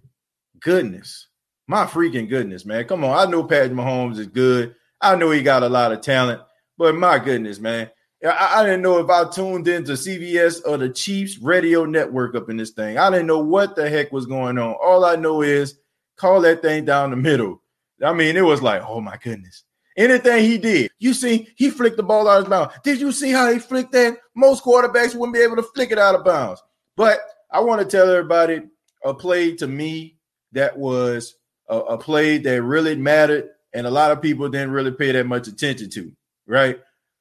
Speaker 1: goodness my freaking goodness man come on i know patrick mahomes is good i know he got a lot of talent but my goodness man I, I didn't know if I tuned into CBS or the Chiefs radio network up in this thing. I didn't know what the heck was going on. All I know is call that thing down the middle. I mean, it was like, oh my goodness. Anything he did, you see, he flicked the ball out of bounds. Did you see how he flicked that? Most quarterbacks wouldn't be able to flick it out of bounds. But I want to tell everybody a play to me that was a, a play that really mattered, and a lot of people didn't really pay that much attention to, right?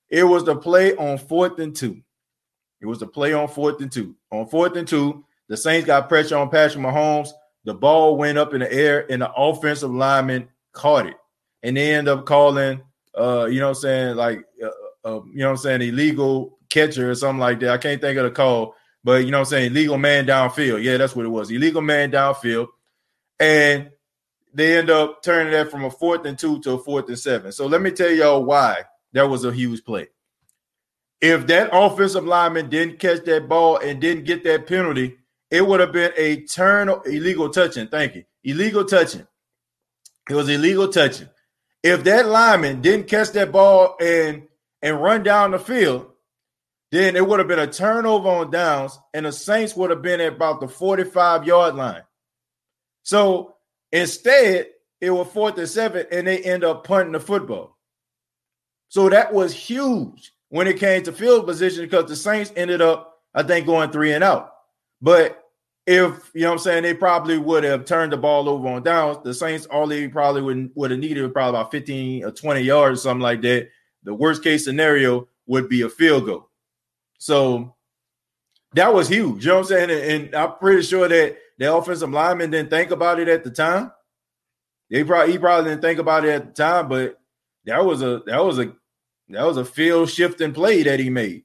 Speaker 1: It was the play on fourth and two. It was the play on fourth and two. On fourth and two, the Saints got pressure on Patrick Mahomes. The ball went up in the air, and the offensive lineman caught it. And they end up calling, uh, you know what I'm saying, like, uh, uh, you know what I'm saying, illegal catcher or something like that. I can't think of the call, but you know what I'm saying, illegal man downfield. Yeah, that's what it was. Illegal man downfield. And they end up turning that from a fourth and two to a fourth and seven. So let me tell y'all why that was a huge play. If that offensive lineman didn't catch that ball and didn't get that penalty, it would have been a turn illegal touching. Thank you. Illegal touching. It was illegal touching. If that lineman didn't catch that ball and and run down the field, then it would have been a turnover on downs, and the Saints would have been at about the 45 yard line. So instead, it was fourth and seven, and they end up punting the football. So that was huge when it came to field position because the Saints ended up, I think, going three and out. But if you know what I'm saying, they probably would have turned the ball over on downs. The Saints all they probably would would have needed probably about 15 or 20 yards, something like that. The worst case scenario would be a field goal. So that was huge. You know what I'm saying? And, and I'm pretty sure that the offensive lineman didn't think about it at the time. They probably he probably didn't think about it at the time, but that was a that was a that was a field shifting play that he made.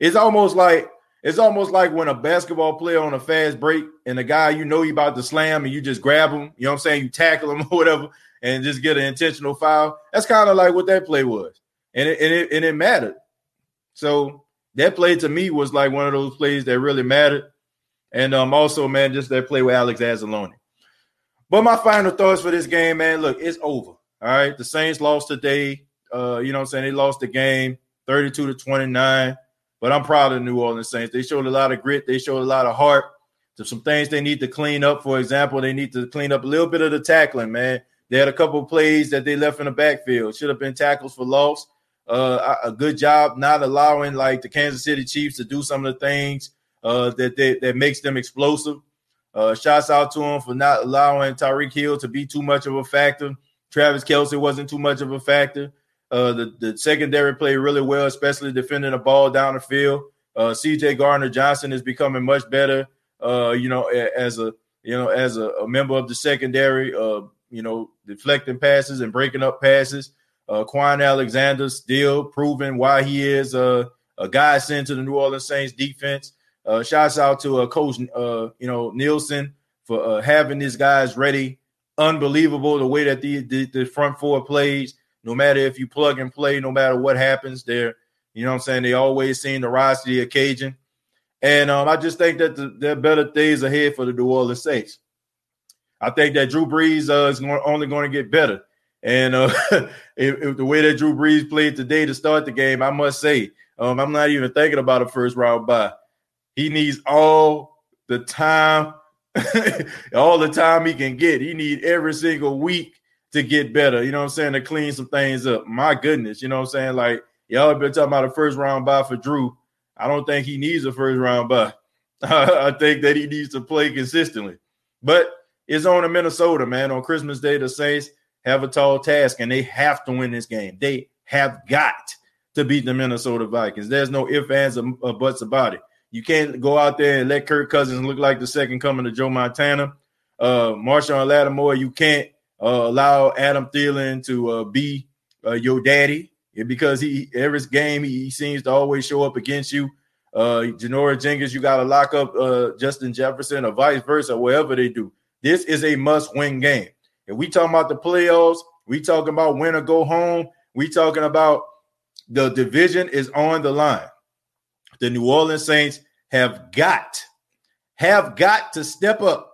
Speaker 1: It's almost like it's almost like when a basketball player on a fast break and the guy you know you about to slam and you just grab him, you know what I'm saying? You tackle him or whatever, and just get an intentional foul. That's kind of like what that play was, and it, and it and it mattered. So that play to me was like one of those plays that really mattered. And um, also, man, just that play with Alex Anzalone. But my final thoughts for this game, man. Look, it's over. All right. The Saints lost today. Uh, you know what I'm saying? They lost the game 32 to 29. But I'm proud of the New Orleans Saints. They showed a lot of grit, they showed a lot of heart. There's some things they need to clean up. For example, they need to clean up a little bit of the tackling, man. They had a couple plays that they left in the backfield. Should have been tackles for loss. Uh, a good job not allowing like the Kansas City Chiefs to do some of the things uh, that that makes them explosive. Uh, shouts out to them for not allowing Tyreek Hill to be too much of a factor. Travis Kelce wasn't too much of a factor. Uh, the, the secondary played really well, especially defending the ball down the field. Uh, CJ Gardner Johnson is becoming much better. Uh, you know, as a you know as a, a member of the secondary. Uh, you know, deflecting passes and breaking up passes. Uh, Kwon Alexander still proving why he is a guy sent to the New Orleans Saints defense. Uh, shouts out to uh, Coach, uh, you know, Nielsen for uh, having these guys ready. Unbelievable the way that the, the, the front four plays. No matter if you plug and play, no matter what happens, they're you know what I'm saying they always seem to rise to the occasion. And um, I just think that the, there are better days ahead for the New Orleans Saints. I think that Drew Brees uh, is only going to get better. And uh, if, the way that Drew Brees played today to start the game, I must say, um, I'm not even thinking about a first round bye. He needs all the time, all the time he can get. He need every single week to get better. You know what I'm saying? To clean some things up. My goodness, you know what I'm saying? Like y'all been talking about a first round bye for Drew. I don't think he needs a first round bye. I think that he needs to play consistently. But it's on to Minnesota, man. On Christmas Day, the Saints have a tall task and they have to win this game. They have got to beat the Minnesota Vikings. There's no ifs, ands, or buts about it. You can't go out there and let Kirk Cousins look like the second coming to Joe Montana. Uh, Marshon Lattimore, you can't uh, allow Adam Thielen to uh, be uh, your daddy because he every game he, he, seems to always show up against you. Uh, Janoris Jenkins, you got to lock up uh, Justin Jefferson or vice versa, whatever they do. This is a must-win game. If we talking about the playoffs, we talking about win or go home. We talking about the division is on the line. The New Orleans Saints have got have got to step up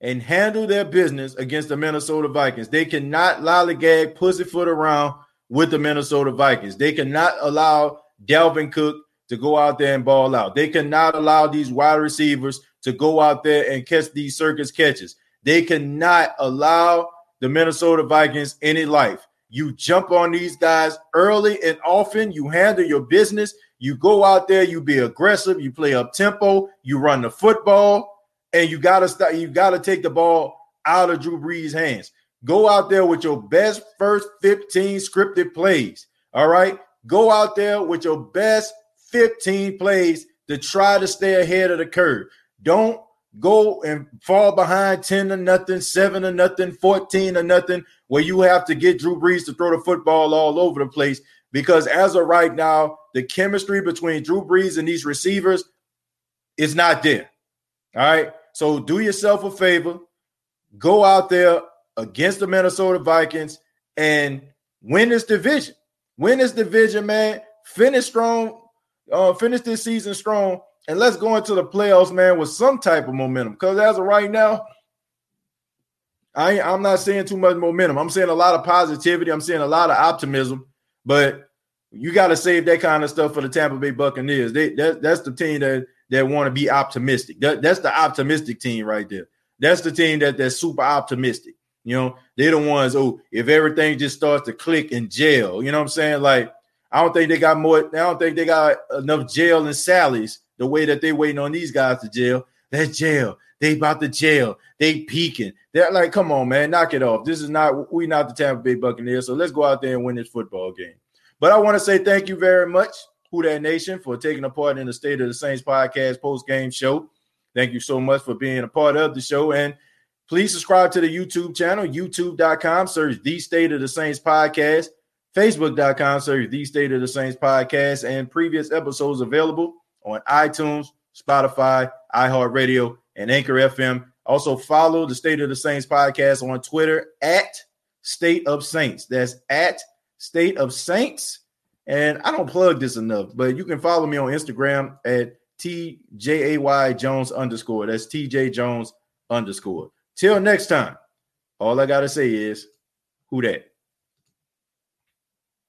Speaker 1: and handle their business against the Minnesota Vikings. They cannot lollygag, pussyfoot around with the Minnesota Vikings. They cannot allow Dalvin Cook to go out there and ball out. They cannot allow these wide receivers to go out there and catch these circus catches. They cannot allow the Minnesota Vikings any life. You jump on these guys early and often, you handle your business, you go out there, you be aggressive, you play up tempo, you run the football, and you gotta start, you gotta take the ball out of Drew Brees' hands. Go out there with your best first 15 scripted plays. All right. Go out there with your best 15 plays to try to stay ahead of the curve. Don't go and fall behind 10 to nothing, 7 to nothing, 14 to nothing, where you have to get Drew Brees to throw the football all over the place. Because as of right now, the chemistry between Drew Brees and these receivers is not there. All right. So do yourself a favor, go out there against the Minnesota Vikings and win this division. Win this division, man. Finish strong. Uh, finish this season strong and let's go into the playoffs, man, with some type of momentum. Because as of right now, I I'm not seeing too much momentum. I'm seeing a lot of positivity. I'm seeing a lot of optimism, but you got to save that kind of stuff for the Tampa Bay Buccaneers. They that, that's the team that that want to be optimistic. That, that's the optimistic team right there. That's the team that that's super optimistic. You know, they're the ones. Oh, if everything just starts to click and jail, you know what I'm saying? Like, I don't think they got more. I don't think they got enough jail and Sally's the way that they waiting on these guys to jail. That's jail. They about to jail. They peaking. They're like, come on, man, knock it off. This is not we not the Tampa Bay Buccaneers. So let's go out there and win this football game. But I want to say thank you very much, Who That Nation, for taking a part in the State of the Saints podcast post game show. Thank you so much for being a part of the show. And please subscribe to the YouTube channel, youtube.com, search the State of the Saints podcast, facebook.com, search the State of the Saints podcast, and previous episodes available on iTunes, Spotify, iHeartRadio, and Anchor FM. Also, follow the State of the Saints podcast on Twitter at State of Saints. That's at State of Saints. And I don't plug this enough, but you can follow me on Instagram at TJAY Jones underscore. That's TJ Jones underscore. Till next time, all I got to say is, who that?